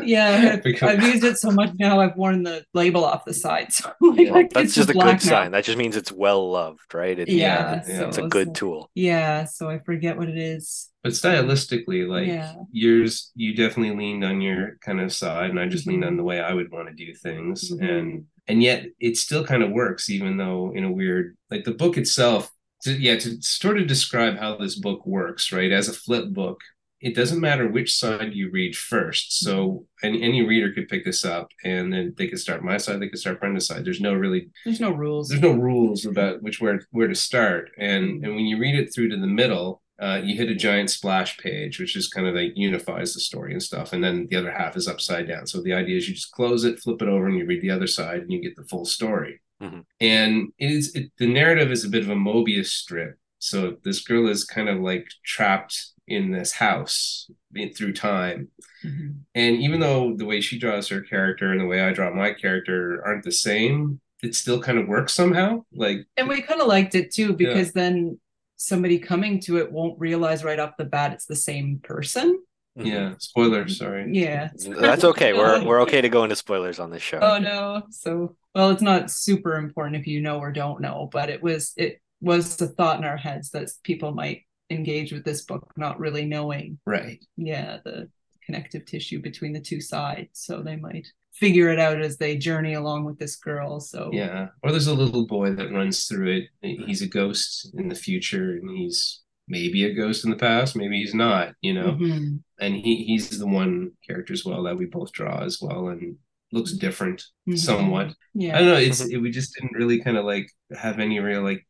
Yeah,
Because-
I've used it so much now. I've worn the label off the side, so like,
Well,
it's
that's just a good
now.
sign. That just means it's well loved, right? It,
Yeah,
yeah,
so
it's a good
like-
tool.
Yeah, so I forget what it is.
But stylistically, like
Yeah.
yours, you definitely leaned on your kind of side, and I just leaned
Mhm.
on the way I would want to do things.
Mhm.
And and yet it still kind of works, even though in a weird like the book itself. To, yeah, to sort of describe how this book works, right? As a flip book, it doesn't matter which side you read first. So any any reader could pick this up, and then they could start my side, they could start Brenda's side. There's no really
There's no rules.
there's no rules about which where where to start and and when you read it through to the middle uh, you hit a giant splash page which is kind of like unifies the story and stuff and then the other half is upside down so the idea is you just close it flip it over and you read the other side and you get the full story
Mhm.
and it is it, the narrative is a bit of a mobius strip so this girl is kind of like trapped in this house in- through time
Mhm.
and even though the way she draws her character and the way I draw my character aren't the same, it still kind of works somehow. Like,
And we kind of liked it too because then somebody coming to it won't realize right off the bat it's the same person.
Mhm.
yeah, spoiler, sorry.
Yeah.
That's okay. We're we're okay to go into spoilers on this show.
Oh no. So well, it's not super important if you know or don't know, but it was it was the thought in our heads that people might engage with this book not really knowing
Right.
yeah the connective tissue between the two sides so they might figure it out as they journey along with this girl so
Yeah. Or there's a little boy that runs through it. He's a ghost in the future and he's maybe a ghost in the past, maybe he's not, you know.
Mhm.
And he he's the one character as well that we both draw as well and looks different
Mhm.
somewhat.
yeah
I don't know. It's it, we just didn't really kind of like have any real like.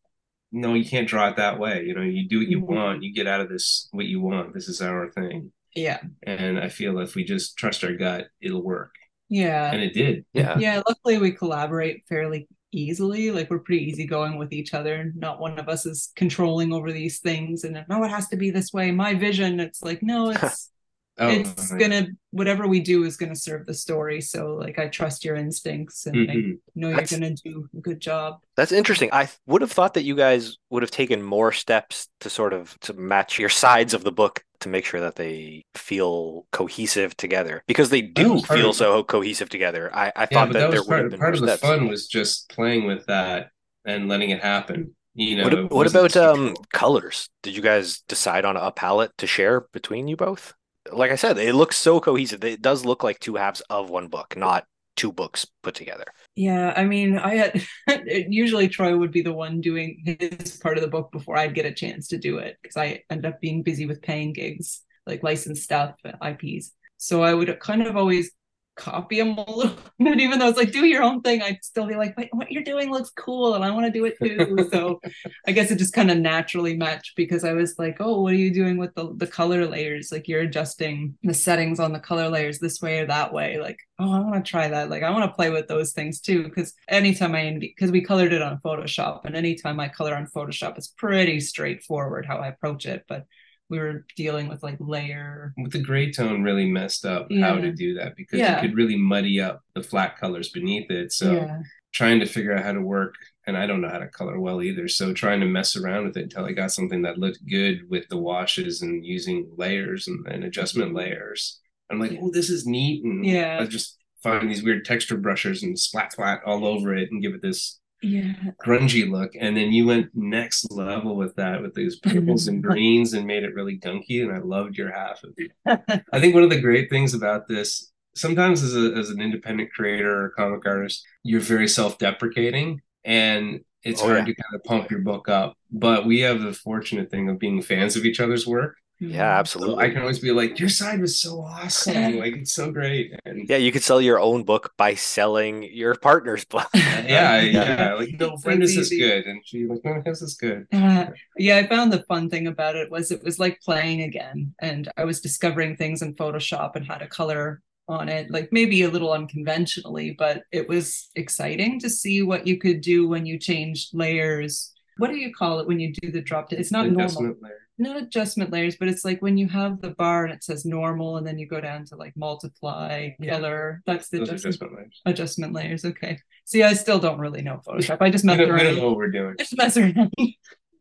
No, you can't draw it that way. You know, you do what you
Mhm.
want. You get out of this what you want. This is our thing.
yeah
And I feel if we just trust our gut, it'll work.
yeah
And it did.
Yeah.
yeah luckily we collaborate fairly easily like we're pretty easygoing with each other not one of us is controlling over these things and no it has to be this way my vision it's like no it's
Oh,
it's
right.
gonna whatever we do is gonna serve the story so like i trust your instincts and I
Mhm.
know you're gonna do a good job
That's interesting. I would have thought that you guys would have taken more steps to sort of to match your sides of the book to make sure that they feel cohesive together because they do
was part
feel
of-
so cohesive together. I, I thought
but
that,
that
there
was
would have
part,
been
part of the
steps.
fun was just playing with that and letting it happen. You know,
what, what about um colors? Did you guys decide on a palette to share between you both? Like I said, it looks so cohesive. It does look like two halves of one book, not two books put together.
Yeah, I mean, I had usually Troy would be the one doing his part of the book before I'd get a chance to do it because I end up being busy with paying gigs, like licensed stuff, IPs. So I would kind of always copy him a little bit, even though it's like, do your own thing. I'd still be like, wait, what you're doing looks cool and I want to do it too. so I guess it just kind of naturally matched because I was like, oh, what are you doing with the, the color layers? Like you're adjusting the settings on the color layers this way or that way. Like, oh, I want to try that. Like I want to play with those things too. Because anytime I, because we colored it on Photoshop and anytime I color on Photoshop, it's pretty straightforward how I approach it. But we were dealing with like layer
with the gray tone really messed up how to do that because
Yeah.
you could really muddy up the flat colors beneath it. So
yeah.
trying to figure out how to work and I don't know how to color well either. So trying to mess around with it until I got something that looked good with the washes and using layers and, and adjustment layers. I'm like, oh, this is neat. And
Yeah.
I just find these weird texture brushes and splat splat all over it and give it this
Yeah.
grungy look. And then you went next level with that with these purples and mm-hmm. greens and made it really gunky. And I loved your half of it. I think one of the great things about this, sometimes as, a, as an independent creator or comic artist, you're very self deprecating and it's
Oh,
hard
yeah.
to kind of pump your book up. But we have the fortunate thing of being fans of each other's work.
Yeah,
So
absolutely.
I can always be like, your side was so awesome. like, it's so great. And
Yeah, you could sell your own book by selling your partner's book.
yeah, yeah. Like, no,
So
Brenda's
it's
is
easy.
good. And she's like, no, his is good.
Uh, yeah, I found the fun thing about it was it was like playing again, and I was discovering things in Photoshop and how to color on it, like maybe a little unconventionally, but it was exciting to see what you could do when you changed layers. What do you call it when you do the drop? It's not normal,
Adjustment layer.
Not adjustment layers, but it's like when you have the bar and it says normal, and then you go down to like multiply,
Yeah.
color. That's the adjustment,
adjustment layers.
adjustment layers. Okay. See, I still don't really know Photoshop. I just
don't,
around
don't know what we're doing.
just mess around.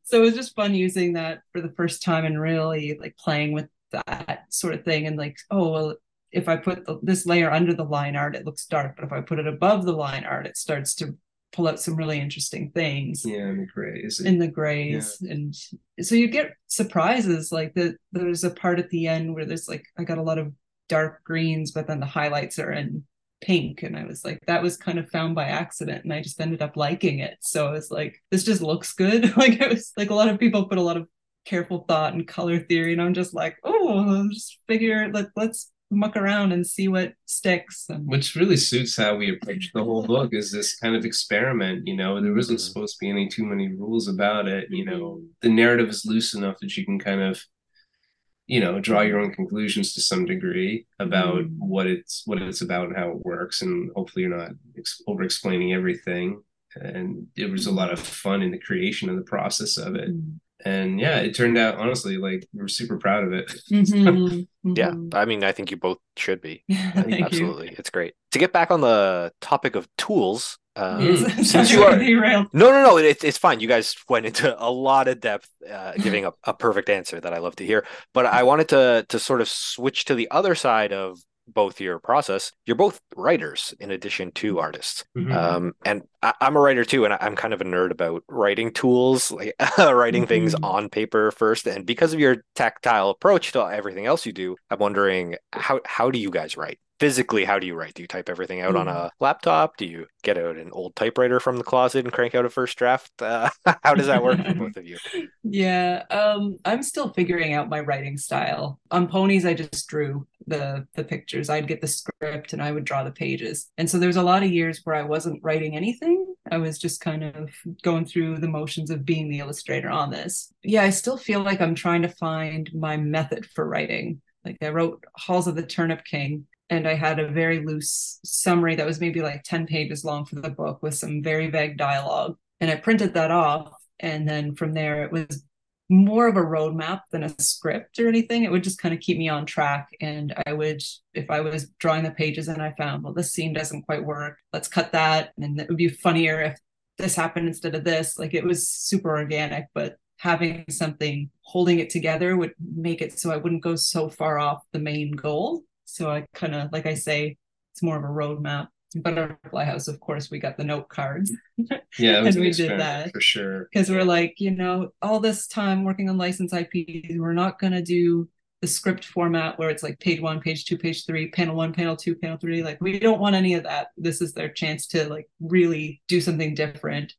so it was just fun using that for the first time and really like playing with that sort of thing and like oh well if i put the, this layer under the line art it looks dark but if i put it above the line art it starts to pull out some really interesting things
Yeah, and the grays.
in the grays and so you get surprises like the there's a part at the end where there's like i got a lot of dark greens but then the highlights are in pink and i was like that was kind of found by accident and i just ended up liking it. So i was like this just looks good. Like it was like a lot of people put a lot of careful thought and color theory and i'm just like oh just figure let, let's muck around and see what sticks and
which really suits how we approach the whole book is this kind of experiment you know there wasn't
Mhm.
supposed to be any too many rules about it you know. The narrative is loose enough that you can kind of you know draw your own conclusions to some degree about
Mhm.
what it's what it's about and how it works and hopefully you're not ex- over explaining everything. And it was a lot of fun in the creation of the process of it and yeah it turned out honestly like we're super proud of it
Mhm,
Yeah,
mhm.
I mean, I think you both should be.
Thank you.
Absolutely. It's great. To get back on the topic of tools, um,
Mm.
since you are
derailed.
no, no, no, it, it's fine. You guys went into a lot of depth, uh, giving a, a perfect answer that I love to hear. But I wanted to to sort of switch to the other side of both your process. You're both writers in addition to artists.
Mhm.
Um, and I, I'm a writer too, and I- I'm kind of a nerd about writing tools, like writing things
Mhm.
on paper first. And because of your tactile approach to everything else you do, I'm wondering how how do you guys write? Physically, how do you write? Do you type everything out on a laptop? Do you get out an old typewriter from the closet and crank out a first draft? Uh, how does that work for both of you?
Yeah, um, I'm still figuring out my writing style. On ponies, I just drew the the pictures. I'd get the script and I would draw the pages. And so there's a lot of years where I wasn't writing anything. I was just kind of going through the motions of being the illustrator on this. Yeah, I still feel like I'm trying to find my method for writing. Like I wrote Halls of the Turnip King and I had a very loose summary that was maybe like 10 pages long for the book with some very vague dialogue. And I printed that off. And then from there, it was more of a roadmap than a script or anything. It would just kind of keep me on track. And I would, if I was drawing the pages and I found, well, this scene doesn't quite work, let's cut that. And it would be funnier if this happened instead of this. Like it was super organic, but having something holding it together would make it so I wouldn't go so far off the main goal. So I kind of, like I say, it's more of a roadmap. Butterfly House, of course, we got the note cards.
Yeah, it was
And
an
we did that.
for sure.
because we're like, you know, all this time working on license IP, we're not going to do the script format where it's like page one, page two, page three, panel one, panel two, panel three. Like, we don't want any of that. This is their chance to like really do something different.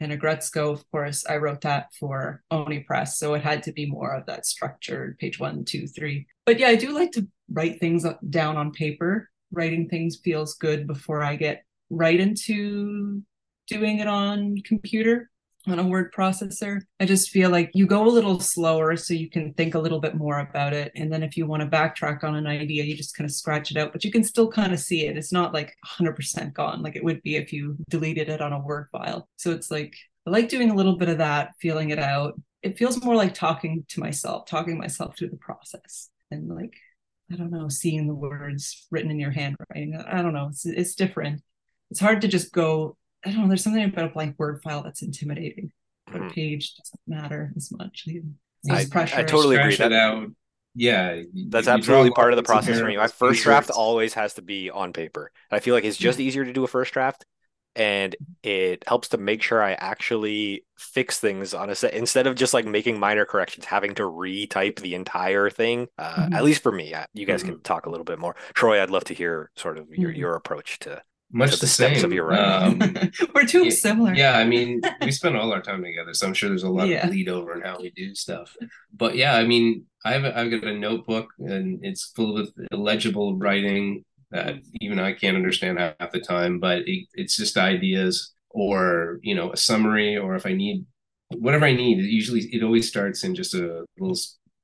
And Aggretsuko, of course, I wrote that for Oni Press. So it had to be more of that structured page one, two, three. But yeah, I do like to write things down on paper. Writing things feels good before I get right into doing it on computer on a word processor. I just feel like you go a little slower so you can think a little bit more about it. And then if you want to backtrack on an idea you just kind of scratch it out but you can still kind of see it. It's not like 100% gone like it would be if you deleted it on a word file. So it's like i like doing a little bit of that feeling it out. It feels more like talking to myself talking myself through the process and like i don't know seeing the words written in your handwriting i don't know it's, it's different it's hard to just go I don't know. There's something about a blank word file that's intimidating. But a
Mhm.
page doesn't matter as much. It's
I-
pressure.
I totally agree. That-
out. Yeah,
That's
you draw
absolutely part of the process for me. My first draft always has to be on paper. I feel like it's just easier to do a first draft, and it helps to make sure I actually fix things on a set instead of just like making minor corrections, having to retype the entire thing. Uh,
Mhm.
At least for me, Uh, you guys
Mm-hmm.
can talk a little bit more. Troy, I'd love to hear sort of your
Mhm.
your approach to.
much
to
the,
the steps of your writing.
Um,
We're too
yeah,
similar.
Yeah, I mean, we spend all our time together, so I'm sure there's a lot
Yeah.
of bleed over in how we do stuff. But yeah, I mean, I've I've got a notebook and it's full with illegible writing that mm-hmm. even I can't understand half the time. But it, it's just ideas or you know a summary or if I need whatever I need. It usually it always starts in just a little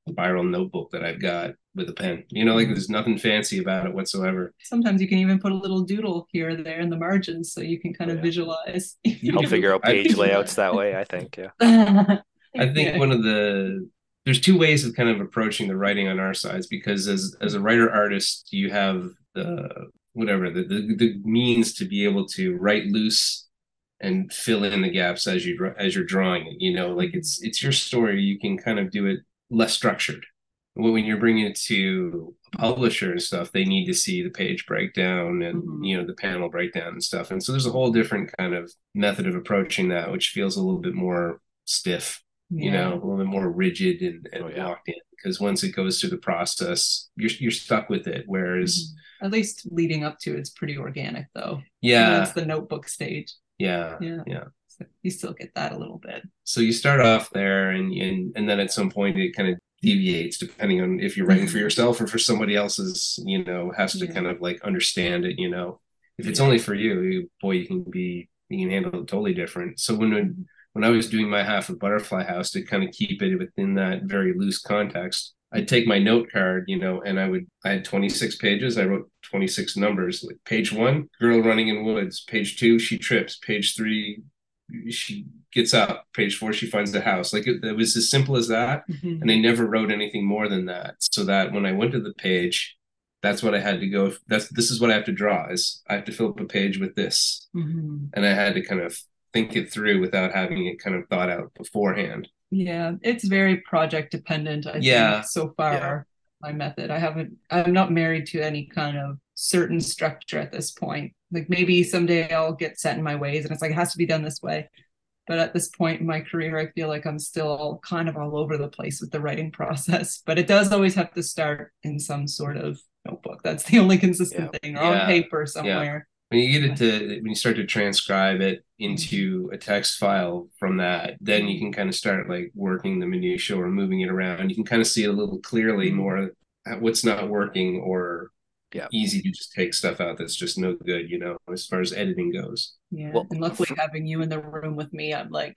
spiral notebook that I've got with a pen. You know, like mm-hmm. there's nothing fancy about it whatsoever.
Sometimes you can even put a little doodle here or there in the margins so you can kind of
yeah.
visualize.
Help figure out page layouts that way. I think. Yeah.
I think
Yeah.
one of the there's two ways of kind of approaching the writing on our sides because as as a writer artist you have the whatever the, the the means to be able to write loose and fill in the gaps as you as you're drawing it you know like mm-hmm. it's it's your story you can kind of do it less structured when when you're bringing it to a publisher and stuff they need to see the page breakdown and
Mhm.
you know the panel breakdown and stuff and so there's a whole different kind of method of approaching that which feels a little bit more stiff you know, a little bit more rigid and, and
Oh, yeah.
locked in. Because once it goes through the process, you're you're stuck with it. Whereas, mm-hmm.
At least leading up to it's pretty organic though.
Yeah,
It's the notebook stage.
yeah,
Yeah.
yeah.
So you still get that a little bit.
So you start off there, and and and then at some point it kind of deviates depending on if you're writing for yourself or for somebody else's. You know, has to
Mm-hmm. Yeah.
kind of like understand it. You know, if it's
Yeah.
only for you, you boy, you can be you can handle it totally different. So when when I was doing my half of Butterfly House to kind of keep it within that very loose context, I'd take my note card, you know, and I would I had 26 pages. I wrote 26 numbers. Like page one, girl running in woods. Page two, she trips. Page three, she gets up. Page four, she finds the house. Like it, it was as simple as that.
Mhm.
And I never wrote anything more than that. So that when I went to the page, that's what I had to go. That's this is what I have to draw. Is I have to fill up a page with this,
Mhm.
and I had to kind of think it through without having it kind of thought out beforehand.
Yeah, it's very project dependent. I
Yeah.
think so far
Yeah.
my method. I haven't. I'm not married to any kind of certain structure at this point. Like maybe someday I'll get set in my ways, and it's like it has to be done this way. But at this point in my career, I feel like I'm still kind of all over the place with the writing process. But it does always have to start in some sort of notebook. That's the only consistent thing, or
Yeah.
on paper somewhere.
When you get it to when you start to transcribe it into mm-hmm. a text file from that, then you can kind of start like working the minutia or moving it around. You can kind of see it a little clearly mm-hmm. more what's not working or
Yeah.
easy to just take stuff out that's just no good, you know, as far as editing goes.
Yeah.
Well,
and luckily having you in the room with me, I'm like,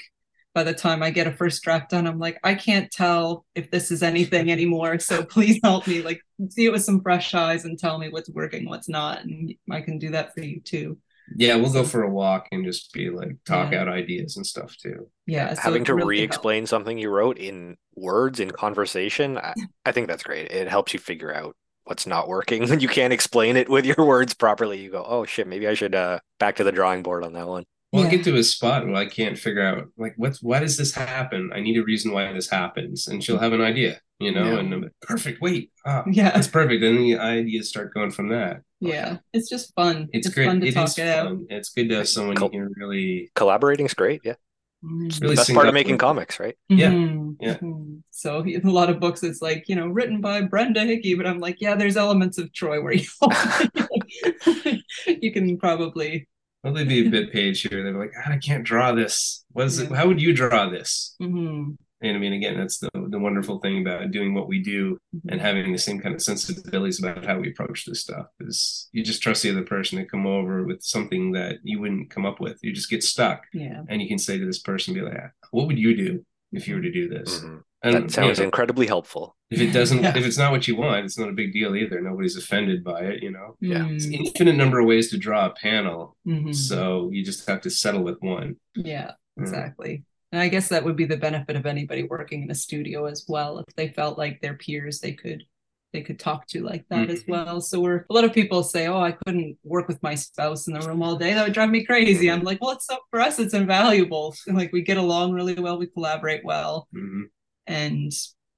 by the time I get a first draft done, I'm like, I can't tell if this is anything anymore. So please help me, like, see it with some fresh eyes and tell me what's working, what's not. And I can do that for you too.
Yeah, we'll go for a walk and just be like talk
Yeah.
out ideas and stuff too.
Yeah. so
having to
really
re-explain something you wrote in words in conversation I, I think that's great it helps you figure out what's not working when you can't explain it with your words properly you go oh shit maybe i should uh back to the drawing board on that one
Well, I get to a spot where I can't figure out like what's why does this happen? I need a reason why this happens, and she'll have an idea. you know,
Yeah.
and I'm like, perfect. Wait, ah,
Yeah.
it's perfect. And the ideas start going from that.
Yeah. It's just fun.
It's, great.
fun to
It
talk
is
it out.
fun. It's good to have someone
Cool.
you can really,
Collaborating's great. Yeah.
Mm.
really
Best part of making
with.
comics, right?
Yeah,
Mhm,
yeah.
mhm. So in a lot of books, it's like you know, written by Brenda Hickey, but I'm like, yeah, there's elements of Troy where you you can probably.
Well, there'd be a bit page here. They're like, "Ah, I can't draw this. What is it? How would you draw this?
Mhm,
And I mean, again, that's the, the wonderful thing about doing what we do and having the same kind of sensibilities about how we approach this stuff is you just trust the other person to come over with something that you wouldn't come up with. You just get stuck
yeah.
and you can say to this person, be like, "Ah, what would you do if you were to do this?
Mhm.
And
That sounds
you know,
incredibly helpful.
if it doesn't,
Yeah.
if it's not what you want, it's not a big deal either. Nobody's offended by it, you know.
Yeah.
It's
Mm,
infinite number of ways to draw a panel,
mhm.
so you just have to settle with one.
Yeah,
Mm.
exactly. And I guess that would be the benefit of anybody working in a studio as well. If they felt like their peers, they could they could talk to like that as
Mhm.
well. So we're a lot of people say, "Oh, I couldn't work with my spouse in the room all day. That would drive me crazy." I'm like, "Well, it's not for us. It's invaluable. Like we get along really well. We collaborate well,
Mhm.
and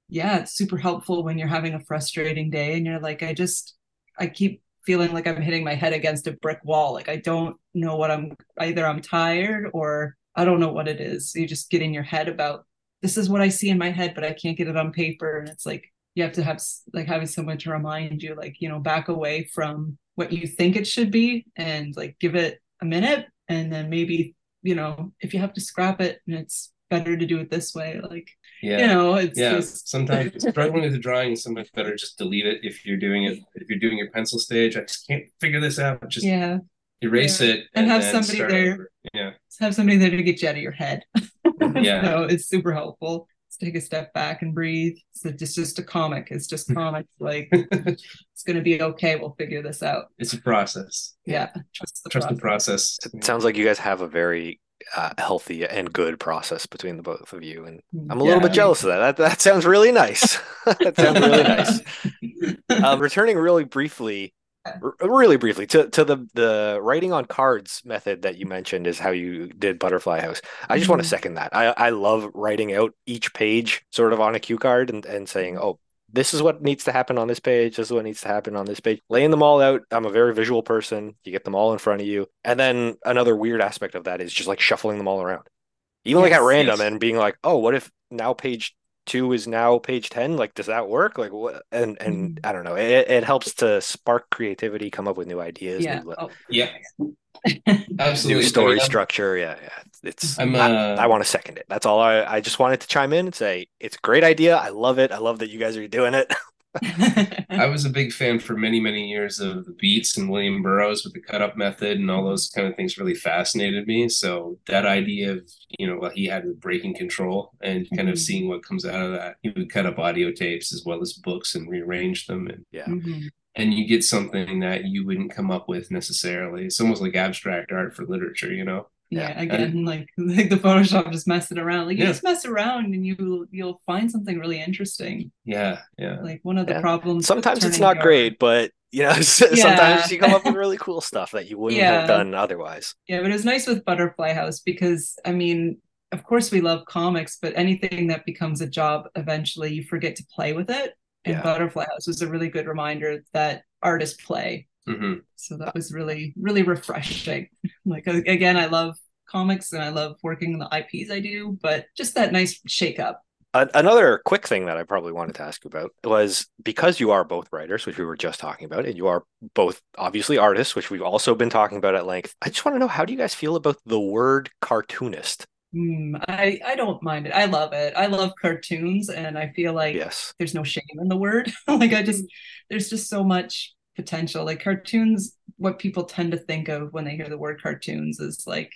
yeah, it's super helpful when you're having a frustrating day and you're like, I just I keep feeling like I'm hitting my head against a brick wall. Like I don't know what I'm either I'm tired or I don't know what it is. You just get in your head about this is what I see in my head, but I can't get it on paper. And it's like you have to have like having someone to remind you, like, you know, back away from what you think it should be and like give it a minute and then maybe, you know, if you have to scrap it and it's better to do it this way, like,
Yeah.
you know, it's
yeah.
just
Sometimes struggling with the drawing is sometimes better just delete it if you're doing it. If you're doing your pencil stage, I just can't figure this out. Just
yeah.
erase
Yeah.
it
And have somebody there.
over. Yeah.
have somebody there to get you out of your head.
Yeah.
so it's super helpful. Let's take a step back and breathe. So it's just a comic. It's just comics. Like it's gonna be okay. We'll figure this out.
It's a process.
Yeah. Trust the
Trust the
process.
process.
It sounds like you guys have a very uh, healthy and good process between the both of you, and I'm a
Yeah.
little bit jealous of that. That that sounds really nice. that sounds really nice. Um, returning really briefly, r- really briefly to, to the the writing on cards method that you mentioned is how you did Butterfly House. I just want to
mm-hmm.
second that. I I love writing out each page sort of on a cue card and and saying, mm-hmm. oh. This is what needs to happen on this page. This is what needs to happen on this page. Laying them all out. I'm a very visual person. You get them all in front of you. And then another weird aspect of that is just like shuffling them all around. Even like at random
yes.
and being like, oh, what if now page two is now page 10 like does that work like what and and
Mhm.
i don't know it, it helps to spark creativity come up with new ideas
yeah.
new,
Oh.
Yeah.
new
Absolutely.
story
I
structure yeah yeah it's
I'm,
I,
uh,
I want to second it that's all i i just wanted to chime in and say it's a great idea i love it i love that you guys are doing it
I was a big fan for many, many years of the beats and William Burroughs with the cut up method and all those kind of things really fascinated me. So that idea of, you know, what he had with breaking control and kind of
Mhm.
seeing what comes out of that. He would cut up audio tapes as well as books and rearrange them and
yeah
Mhm.
and you get something that you wouldn't come up with necessarily. It's almost like abstract art for literature, you know?
Yeah,
Yeah.
again, like like the Photoshop just mess it around. Like you
Yeah.
just mess around and you you'll find something really interesting.
Yeah, yeah.
Like one of the
Yeah.
problems.
sometimes it's not
your-
great but you know sometimes you come up with really cool stuff that you wouldn't have done otherwise
Yeah, but it was nice with Butterfly House because I mean, of course we love comics, but anything that becomes a job eventually you forget to play with it. And
Yeah.
Butterfly House was a really good reminder that artists play.
Hmm
So that was really, really refreshing. Like again, I love comics and I love working on the IPs I do, but just that nice shake up.
Another quick thing that I probably wanted to ask you about was because you are both writers, which we were just talking about, and you are both obviously artists, which we've also been talking about at length. I just want to know how do you guys feel about the word cartoonist?
Hmm, I I don't mind it. I love it. I love cartoons, and I feel like
Yes.
there's no shame in the word. like I just there's just so much potential. Like cartoons, what people tend to think of when they hear the word cartoons is like,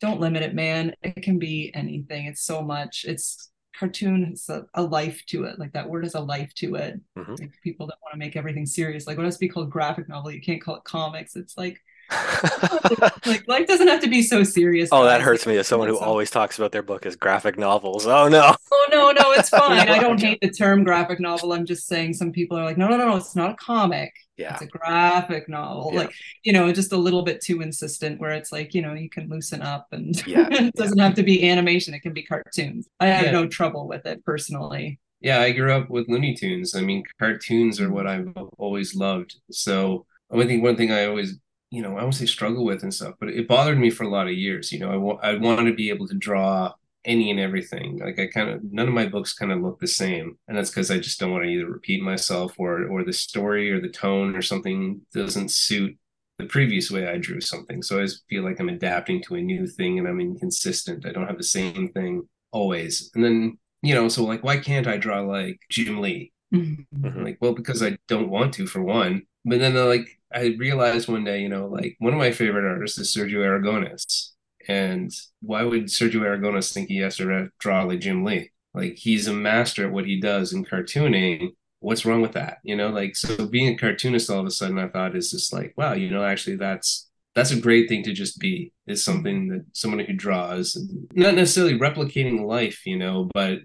don't limit it, man. It can be anything. It's so much. It's cartoon has a, a life to it. Like that word has a life to it.
Mhm.
Like people that want to make everything serious. Like when it's be called graphic novel, you can't call it comics. It's like like life doesn't have to be so serious.
oh, that hurts me as someone who always talks about their book as graphic novels. Oh no.
Oh no, no, it's fine.
No,
I don't hate the term graphic novel. I'm just saying some people are like, no, no, no, no, it's not a comic.
Yeah.
It's a graphic novel.
Yeah.
Like, you know, just a little bit too insistent where it's like, you know, you can loosen up and
Yeah,
it doesn't have to be animation, it can be cartoons. I have no trouble with it personally.
Yeah, I grew up with Looney Tunes. I mean, cartoons are what I've always loved. So I think one thing I always, you know, I won't say struggle with and stuff, but it bothered me for a lot of years. You know, I, wa- I want to be able to draw any and everything. Like I kind of none of my books kind of look the same, and that's because I just don't want to either repeat myself or or the story or the tone or something doesn't suit the previous way I drew something. So I always feel like I'm adapting to a new thing and I'm inconsistent. I don't have the same thing always. And then you know, so like, why can't I draw like Jim Lee?
Mhm.
Like, well, because I don't want to, for one. But then, like, I realized one day, you know, like one of my favorite artists is Sergio Aragonés. And why would Sergio Aragonés think he has to draw like Jim Lee? Like, he's a master at what he does in cartooning. What's wrong with that? You know, like, so being a cartoonist all of a sudden, I thought is just like, wow, you know, actually, that's that's a great thing to just be is something that someone who draws not necessarily replicating life you know but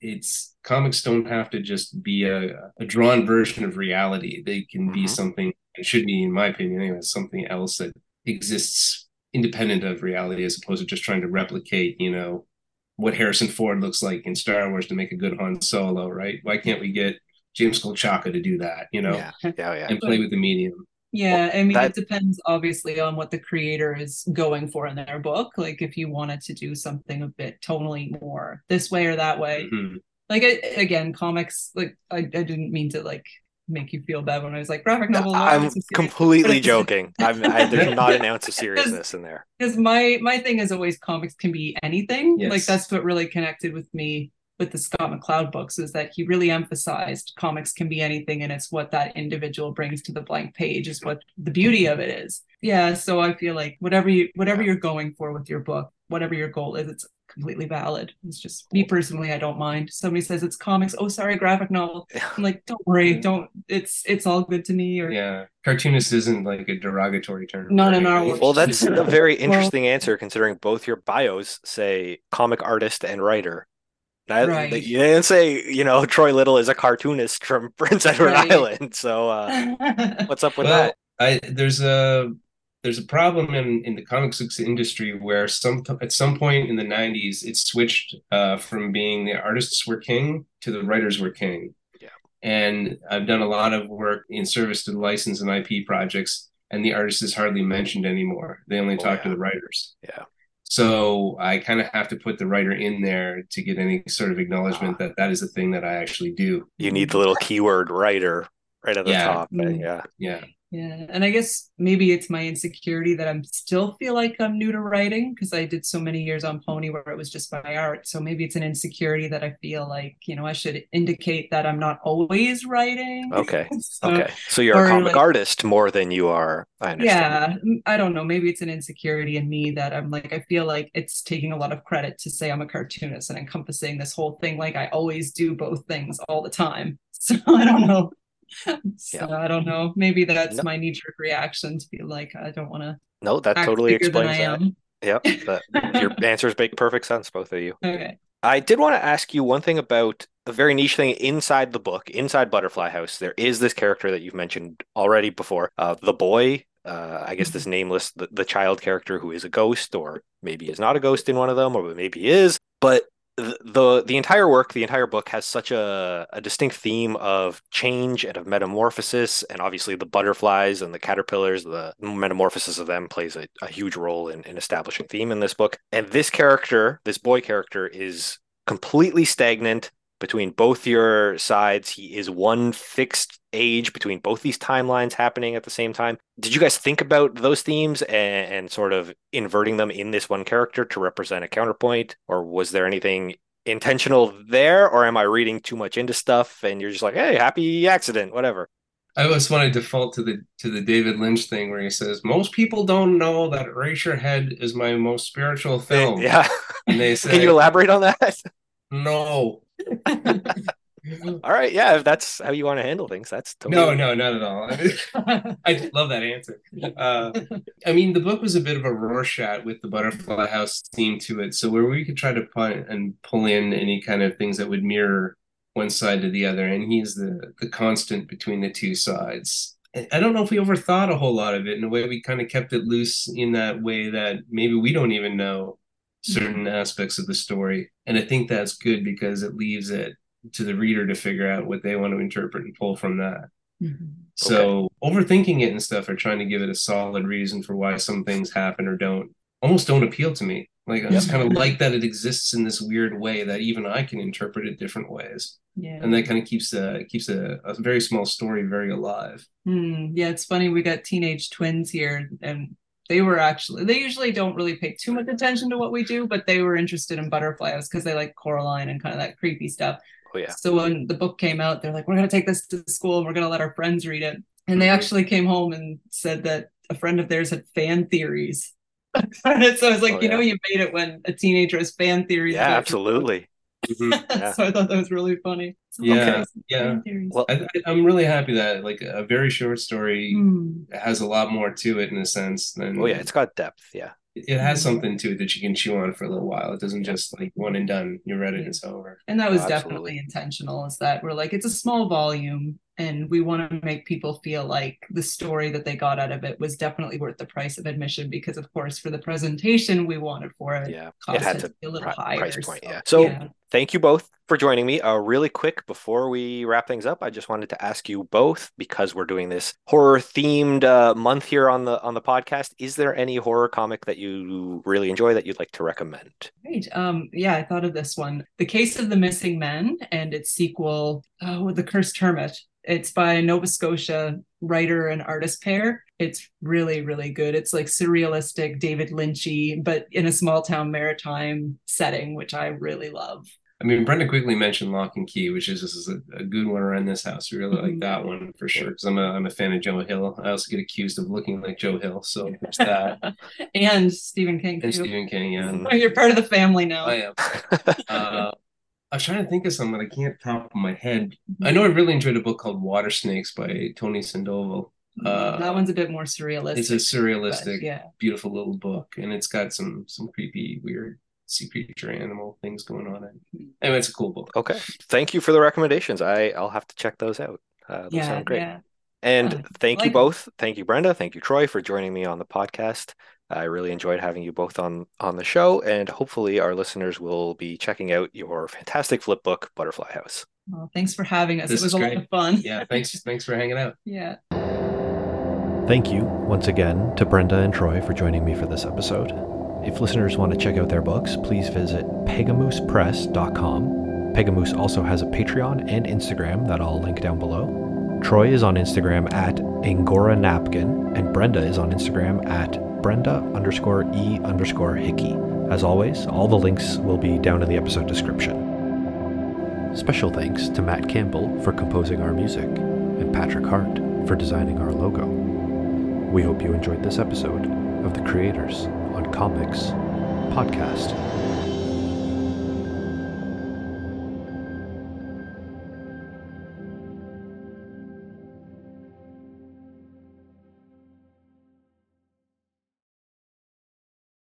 it's comics don't have to just be a, a drawn version of reality they can be
Mhm.
something it should be in my opinion anyway something else that exists independent of reality as opposed to just trying to replicate you know what harrison ford looks like in star wars to make a good han solo right why can't we get james kochalka to do that you know
Yeah, yeah, yeah.
and play with the medium
Yeah, I mean,
that-
it depends obviously on what the creator is going for in their book. Like, if you wanted to do something a bit tonally more this way or that way,
Mhm.
like I, again, comics. Like, I, I didn't mean to like make you feel bad when I was like graphic novel.
I'm completely joking. I'm, I did not an ounce of seriousness in there.
because my my thing is always comics can be anything.
Yes.
Like that's what really connected with me with the Scott McCloud books is that he really emphasized comics can be anything and it's what that individual brings to the blank page is what the beauty of it is. Yeah, so I feel like whatever you whatever you're going for with your book, whatever your goal is, it's completely valid. It's just me personally, I don't mind. Somebody says it's comics, oh sorry, graphic novel. I'm like, don't worry,
Yeah.
don't it's it's all good to me or
Yeah, cartoonist isn't like a derogatory term.
Not in our world.
Well, that's a very
Well-
interesting answer considering both your bios say comic artist and writer. That,
Right.
that- you didn't say, you know, Troy Little is a cartoonist from Prince Edward
Right.
Island. So, uh, what's up with
well,
that?
I there's a there's a problem in in the comics books industry where some at some point in the 90s it switched uh, from being the artists were king to the writers were king.
Yeah.
And I've done a lot of work in service to the license and IP projects, and the artist is hardly mentioned anymore. They only
Oh,
talk to the writers.
Yeah.
So I kind of have to put the writer in there to get any sort of acknowledgement
Ah.
that that is the thing that I actually do.
You need the little keyword writer right at the
Yeah.
top.
Mm.
Yeah.
Yeah.
Yeah, and I guess maybe it's my insecurity that I'm still feel like I'm new to writing because I did so many years on Pony where it was just my art. So maybe it's an insecurity that I feel like, you know, I should indicate that I'm not always writing.
Okay.
So,
Okay. So you're a comic
like-
artist more than you are. I understand.
Yeah, I don't know. Maybe it's an insecurity in me that I'm like, I feel like it's taking a lot of credit to say I'm a cartoonist and encompassing this whole thing. Like I always do both things all the time. So I don't know. So I don't know. Maybe that's
No.
my knee jerk reaction to be like, I don't want to
No, that totally explains that. Yep. That, your answers make perfect sense, both of you.
Okay.
I did want to ask you one thing about a very niche thing inside the book, inside Butterfly House. There is this character that you've mentioned already before, uh, the boy. Uh, I guess this nameless, the, the child character who is a ghost, or maybe is not a ghost in one of them, or maybe is. But the the, entire work, the entire book has such a, a distinct theme of change and of metamorphosis, and obviously the butterflies and the caterpillars, the metamorphosis of them plays a, a huge role in, in establishing theme in this book. And this character, this boy character, is completely stagnant between both your sides. He is one fixed age between both these timelines happening at the same time. Did you guys think about those themes and, and sort of inverting them in this one character to represent a counterpoint? Or was there anything intentional there? Or am I reading too much into stuff and you're just like, hey, happy accident, whatever?
I always want to default to the to the David Lynch thing where he says most people don't know that Eraserhead is my most spiritual film.
Yeah.
And they say
Can you elaborate on that?
no.
All right. Yeah. If that's how you want to handle things, that's totally.
No, no, not at all. I love that answer. Uh, I mean, the book was a bit of a Rorschach with the Butterfly House theme to it, so where we could try to put and pull in any kind of things that would mirror one side to the other, and he's the the constant between the two sides. I- I don't know if we overthought a whole lot of it in a way we kind of kept it loose in that way that maybe we don't even know certain aspects of the story, and I think that's good because it leaves it to the reader to figure out what they want to interpret and pull from that.
Mhm.
So overthinking it and stuff or trying to give it a solid reason for why some things happen or don't almost don't appeal to me. Like I just kind of like that it exists in this weird way that even I can interpret it different ways.
Yeah.
And that kind of keeps a keeps a, a very small story very alive.
Hmm, yeah, it's funny. We got teenage twins here, and they were actually, they usually don't really pay too much attention to what we do, but they were interested in butterflies because they like Coraline and kind of that creepy stuff.
Oh yeah.
So when the book came out, they're like, we're going to take this to school and we're going to let our friends read it. And they
Mhm.
actually came home and said that a friend of theirs had fan theories. So I was like,
Oh,
you know, you made it when a teenager has fan theories.
Yeah, absolutely.
Mhm.
Yeah.
so I thought that was really funny.
Yeah,
okay,
yeah.
Well,
I, I- I'm really happy that like a very short story
Hmm.
has a lot more to it in a sense than
Oh yeah, it's got depth. Yeah.
it has something to it that you can chew on for a little while. It doesn't just like one and done. You read it, it's over.
And that was
Oh,
definitely intentional, is that we're like, it's a small volume and we want to make people feel like the story that they got out of it was definitely worth the price of admission because of course for the presentation we wanted for it,
Yeah.
cost
It had
had
to
to be a little
pri-
higher.
price point. Yeah. So
yeah.
Thank you both for joining me. Uh, really quick before we wrap things up, I just wanted to ask you both because we're doing this horror themed uh, month here on the on the podcast. Is there any horror comic that you really enjoy that you'd like to recommend?
Great. Um, yeah, I thought of this one. The Case of the Missing Men and its sequel, oh, The Cursed Hermit. It's by a Nova Scotia writer and artist pair. It's really, really good. It's like surrealistic, David Lynchy, but in a small town maritime setting, which I really love.
I mean, Brenda quickly mentioned Locke and Key, which is, is a, a good one around this house. We really like
Mhm.
that one for sure because I'm a I'm a fan of Joe Hill. I also get accused of looking like Joe Hill, so there's that.
and Stephen King.
and
too.
Stephen King, yeah.
Oh, you're part of the family now.
I am. Uh, I was trying to think of some that I can't top of my head. I know I really enjoyed a book called Water Snakes by Tony Sandoval. Uh,
that one's a bit more surrealistic.
It's a surrealistic,
yeah.
beautiful little book, and it's got some some creepy, weird sea creature animal things going on. in it. Anyway, it's a cool book.
okay. Thank you for the recommendations. I I'll have to check those out. Uh, those
Yeah,
sound great.
yeah.
And
Yeah,
thank
I
you
like it.
both. Thank you, Brenda. Thank you, Troy, for joining me on the podcast. I really enjoyed having you both on on the show, and hopefully our listeners will be checking out your fantastic flip book, Butterfly House.
Well, thanks for having us.
This
it was
is
a lot of fun.
Yeah, thanks thanks for hanging out.
Yeah.
Thank you once again to Brenda and Troy for joining me for this episode. If listeners want to check out their books, please visit pegamoosepress.com. Pegamoose also has a Patreon and Instagram that I'll link down below. Troy is on Instagram at Angora Napkin, and Brenda is on Instagram at Brenda underscore E underscore Hickey. As always, all the links will be down in the episode description. Special thanks to Matt Campbell for composing our music, and Patrick Hart for designing our logo. We hope you enjoyed this episode of the Creators on Comics podcast.